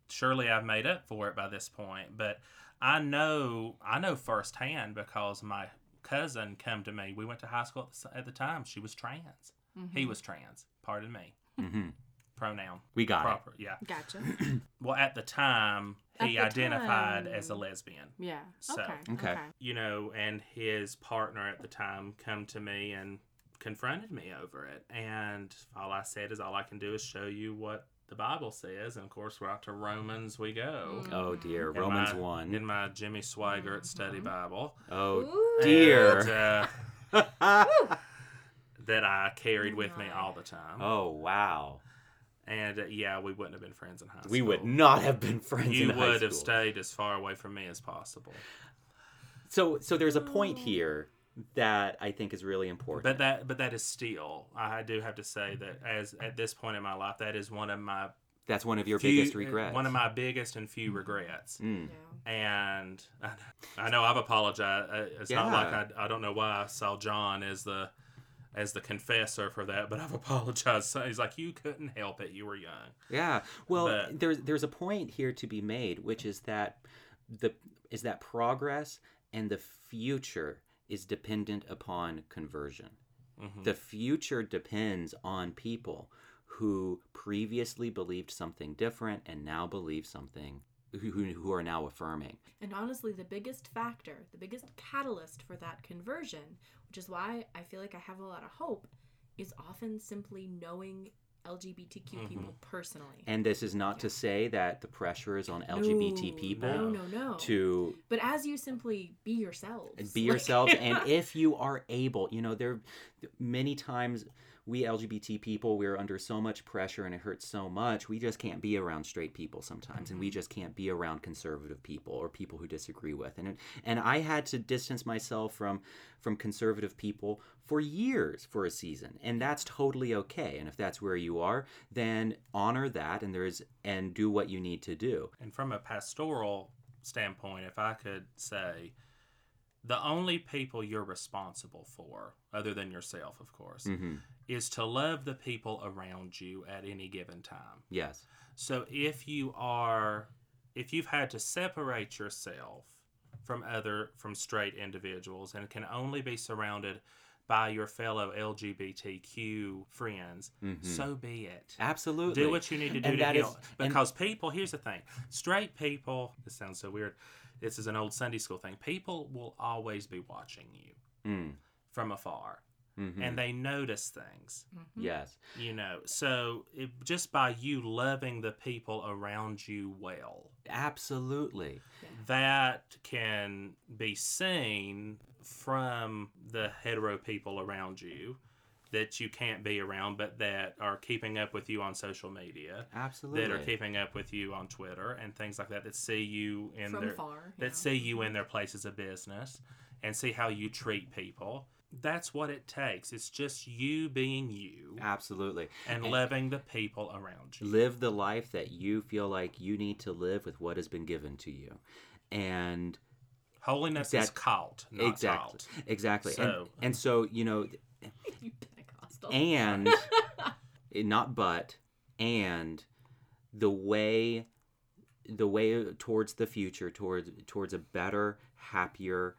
surely I've made up for it by this point, but I know I know firsthand because my cousin come to me. We went to high school at the, at the time. She was trans. Mm-hmm. He was trans. Pardon me. hmm Pronoun We got proper. Yeah. Gotcha. Well, at the time, he the identified as a lesbian. Yeah. So- okay. Okay. Okay. You know, and his partner at the time come to me and confronted me over it. And all I said is, all I can do is show you what the Bible says. And of course, right to Romans we go. Mm. Oh dear, In Romans my- one. in my Jimmy Swaggart study Bible. Oh Ooh. dear. And, uh, that I carried Oh with me all the time. oh wow. And uh, yeah, we wouldn't have been friends in high school. We would not have been friends You in high would have stayed as far away from me as possible. So so there's a point here that I think is really important. But that but that is still I do have to say that as at this point in my life that is one of my That's one of your few, biggest regrets. One of my biggest and few regrets. Mm. Yeah. And I, I know I've apologized. Uh, It's not like I, I don't know why I saw John as the as the confessor for that, but I've apologized. So He's like, you couldn't help it. You were young. Yeah. Well, But- there's there's a point here to be made, which is that the is that progress and the future is dependent upon conversion. Mhm. The future depends on people who previously believed something different and now believe something who, who who are now affirming. And honestly, the biggest factor, the biggest catalyst for that conversion, which is why I feel like I have a lot of hope, is often simply knowing LGBTQ mm-hmm. people personally. And this is not to say that the pressure is on LGBT No, people No, no, no. to But as you simply be yourselves. be like- yourselves and if you are able you know there many times we lgbt people we're under so much pressure and it hurts so much we just can't be around straight people sometimes and we mm-hmm. just can't be around conservative people or people who disagree with. And and i had to distance myself from from conservative people for years for a season and that's totally okay. And if that's where you are then honor that and there's and do what you need to do. And from a pastoral standpoint, if I could say, the only people you're responsible for, other than yourself, of course, hmm is to love the people around you at any given time. yes So if you are, if you've had to separate yourself from other, from straight individuals and can only be surrounded by your fellow LGBTQ friends, Mhm. so be it. absolutely Do what you need to do And to heal. is- because people, here's the thing: straight people. This sounds so weird. This is an old Sunday school thing. People will always be watching you Mm, from afar, mhm. and they notice things. yes You know, so it, just by you loving the people around you well, Absolutely. that can be seen from the hetero people around you that you can't be around, but that are keeping up with you on social media. Absolutely. that are keeping up with you on Twitter and things like that that see you in From their far, that yeah. see you in their places of business and see how you treat people. That's what it takes. It's just you being you Absolutely. and And- loving the people around you. Live the life that you feel like you need to live with what has been given to you. And Holiness is That- caught, not exactly. taught. Exactly. So- and, and so, you know, Pentecostal. and not but and the way the way towards the future towards towards a better happier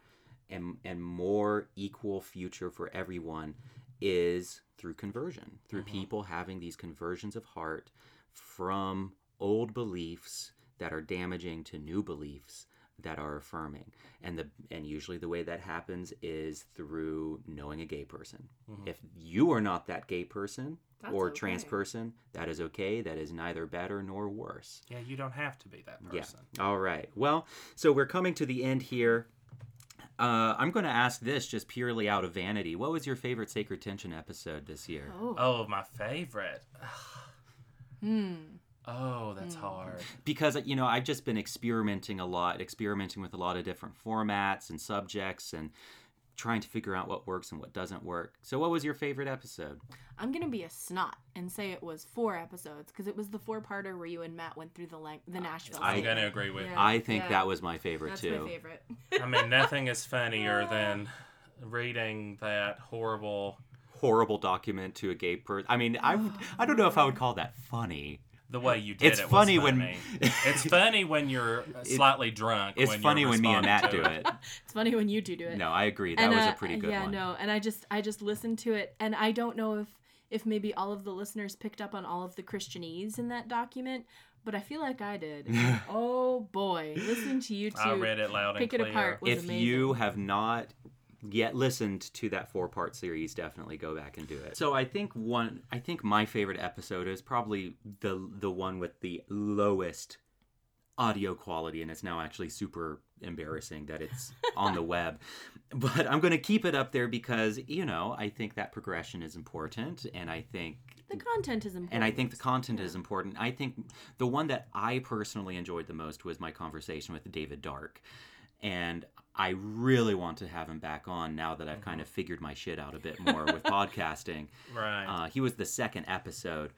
and and more equal future for everyone is through conversion through mm-hmm. people having these conversions of heart from old beliefs that are damaging to new beliefs that are affirming. And the and usually the way that happens is through knowing a gay person. If you are not that gay person That's or trans person that is okay. That is neither better nor worse. Yeah, you don't have to be that person. yeah all right. Well so we're coming to the end here. Uh, i'm going to ask this just purely out of vanity. What was your favorite sacred tension episode this year? Oh. Oh, my favorite. Hmm. Oh, that's mm. hard. because you know I've just been experimenting a lot, experimenting with a lot of different formats and subjects, and trying to figure out what works and what doesn't work. So, what was your favorite episode? I'm gonna be a snot and say it was four episodes because it was the four-parter where you and Matt went through the lang- the uh, Nashville. I'm statement. gonna agree with Yeah. you. I think yeah. that was my favorite That's too. my favorite. I mean, nothing is funnier than reading that horrible Horrible document to a gay person. I mean, I would, I don't know if I would oh. call that funny. The way you did It's it. was funny when- it's funny when you're slightly drunk. It's when funny when me and Matt do it. it's funny when you two do it. No, I agree. That And, was uh, a pretty good one. yeah, one. no, and I just I just listened to it, and I don't know if if maybe all of the listeners picked up on all of the Christianese in that document, but I feel like I did. oh boy, listening to you two I read it loud and pick it clear. apart was if amazing. you have not yet listened to that four part series definitely go back and do it so i think one i think my favorite episode is probably the the one with the lowest audio quality and it's now actually super embarrassing that it's on the web but i'm going to keep it up there because you know i think that progression is important and i think the content is important. and I think the content is important. I think the one that I personally enjoyed the most was my conversation with David Dark. And I really want to have him back on now that I've kind of figured my shit out a bit more with podcasting. Right. Uh, he was the second episode.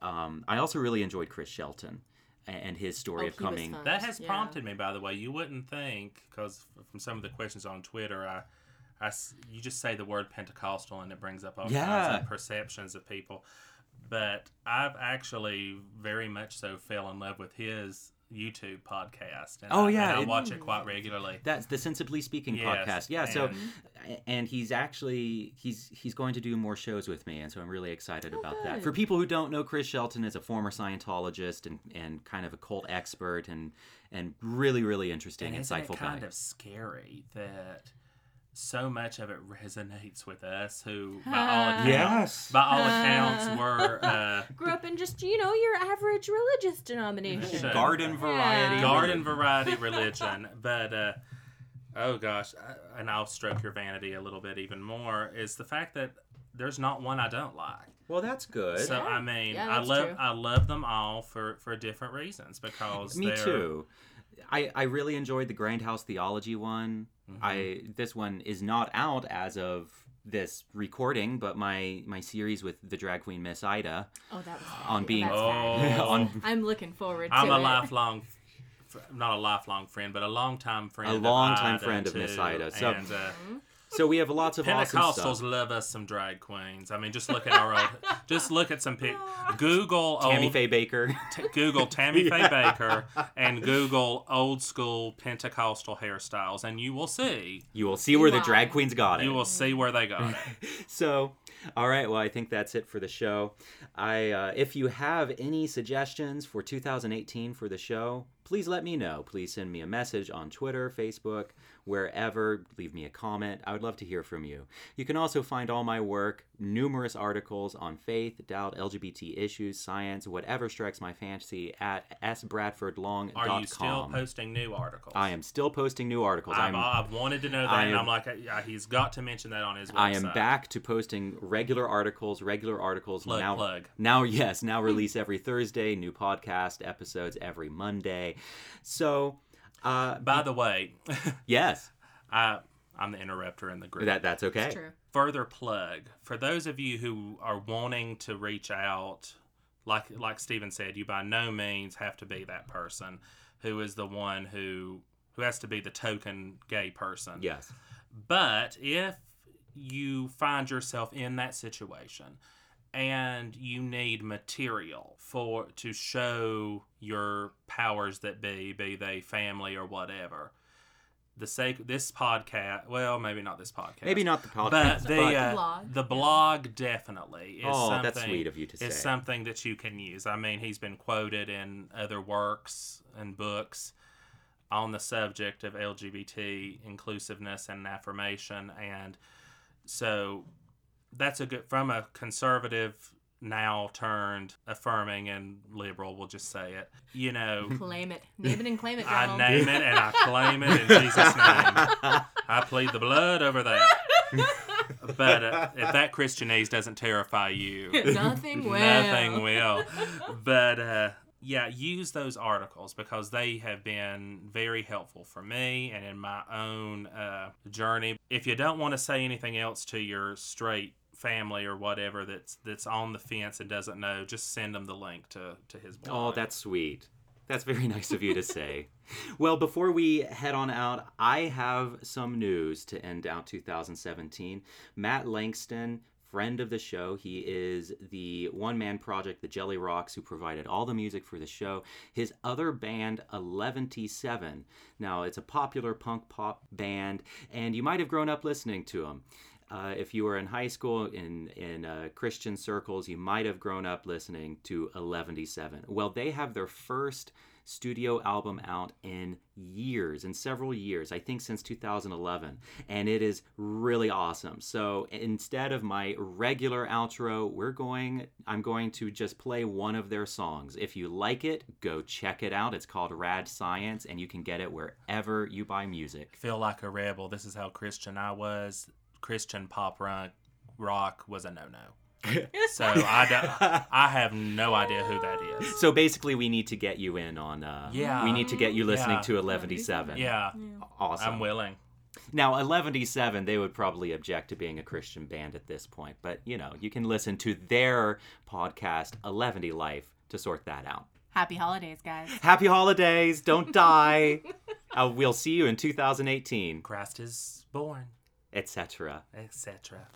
Um, I also really enjoyed Chris Shelton and his story Oh, of coming. That has Yeah. prompted me, by the way. You wouldn't think, because from some of the questions on Twitter, I, I s- you just say the word Pentecostal and it brings up all kinds of perceptions of people. But I've actually very much so fell in love with his YouTube podcast. And Oh, I, yeah, and I it- watch it quite regularly. That's the Sensibly Speaking Yes, podcast. Yeah, so and- and he's actually he's he's going to do more shows with me, and so I'm really excited oh, about that. For people who don't know, Chris Shelton is a former Scientologist and and kind of a cult expert and and really really interesting, And isn't insightful it kind guy. of scary that so much of it resonates with us who, by all accounts, Yes. by all accounts, were uh, Grew up in just you know your average religious denomination. Sure. Garden variety. Yeah. garden variety religion. But uh, oh gosh, I- and I'll stroke your vanity a little bit even more is the fact that there's not one I don't like. Well, that's good. So Yeah. I mean, Yeah, I love true. I love them all for for different reasons because Me they're, too. I, I really enjoyed the Grindhouse Theology one. Mm-hmm. I this one is not out as of this recording, but my my series with the drag queen Miss Ida Oh, that was on being That's Oh. fabulous. on I'm looking forward to I'm a it. lifelong. Not a lifelong friend, but a longtime friend. A of longtime Ida, friend of Miss. Ida. So- and, uh, so we have lots of awesome Pentecostals stuff. love us some drag queens. I mean, just look at our old. Just look at some pic. Google Tammy old Faye Bakker. T- Google Tammy Faye Bakker and Google old school Pentecostal hairstyles, and you will see. You will see where the drag queens got it. You will see where they got it. so all right well i think that's it for the show i uh, if you have any suggestions for 2018 for the show please let me know please send me a message on twitter facebook wherever leave me a comment i would love to hear from you you can also find all my work numerous articles on faith doubt lgbt issues science whatever strikes my fancy at sbradfordlong.com Are you still posting new articles? i am still posting new articles I've, I'm, uh, I've wanted to know that, I and am- I'm like, yeah, he's got to mention that on his website. I am back to posting regular articles, regular articles Plug, now. plug. Now, yes, now release every Thursday, new podcast episodes every Monday. So, uh, By the way, yes, I I'm the interrupter in the group. that that's okay. It's true. Further plug for those of you who are wanting to reach out, like like Stephen said, you by no means have to be that person who is the one who who has to be the token gay person. Yes, But if you find yourself in that situation and you need material for to show your powers that be, be they family or whatever, the sake this podcast, well, maybe not this podcast, maybe not the podcast, but the but- uh, Blog. the blog definitely is Oh, something. that's sweet of you to say. Is say. something that you can use. I mean, he's been quoted in other works and books on the subject of LGBT inclusiveness and affirmation, and so that's a good from a conservative now turned affirming and liberal. We'll just say it. You know. Claim it. Name it and claim it, I name it and I claim it in Jesus' name. I plead the blood over that. But uh, if that Christianese doesn't terrify you, Nothing will. nothing will. But uh, yeah, use those articles because they have been very helpful for me and in my own uh, journey. If you don't want to say anything else to your straight family or whatever that's that's on the fence and doesn't know, just send them the link to to his blog. Oh, that's sweet. That's very nice of you to say. Well, before we head on out, I have some news to end out 2017. Matt Langston, friend of the show, he is the one man project, the Jellyrox, who provided all the music for the show. His other band, Eleventyseven. Now, it's a popular punk pop band, and you might have grown up listening to them. Uh, if you were in high school in in uh, Christian circles, you might have grown up listening to Eleventyseven. Well, they have their first studio album out in years, in several years. I think since 2011, and it is really awesome. So instead of my regular outro, we're going. I'm going to just play one of their songs. If you like it, go check it out. It's called Rad Science, and you can get it wherever you buy music. feel like a rebel. This is how Christian I was. Christian pop rock rock was a no no. So I, don't, I have no idea who that is. So basically, we need to get you in on. Uh, Yeah. We need to get you listening Yeah. to Eleventyseven. Yeah, Awesome. I'm willing. Now, Eleventyseven, they would probably object to being a Christian band at this point, but you know, you can listen to their podcast, 11D Life, to sort that out. Happy holidays, guys. Happy holidays! Don't die. uh, we'll see you in 2018, Christ is born, etc. etc.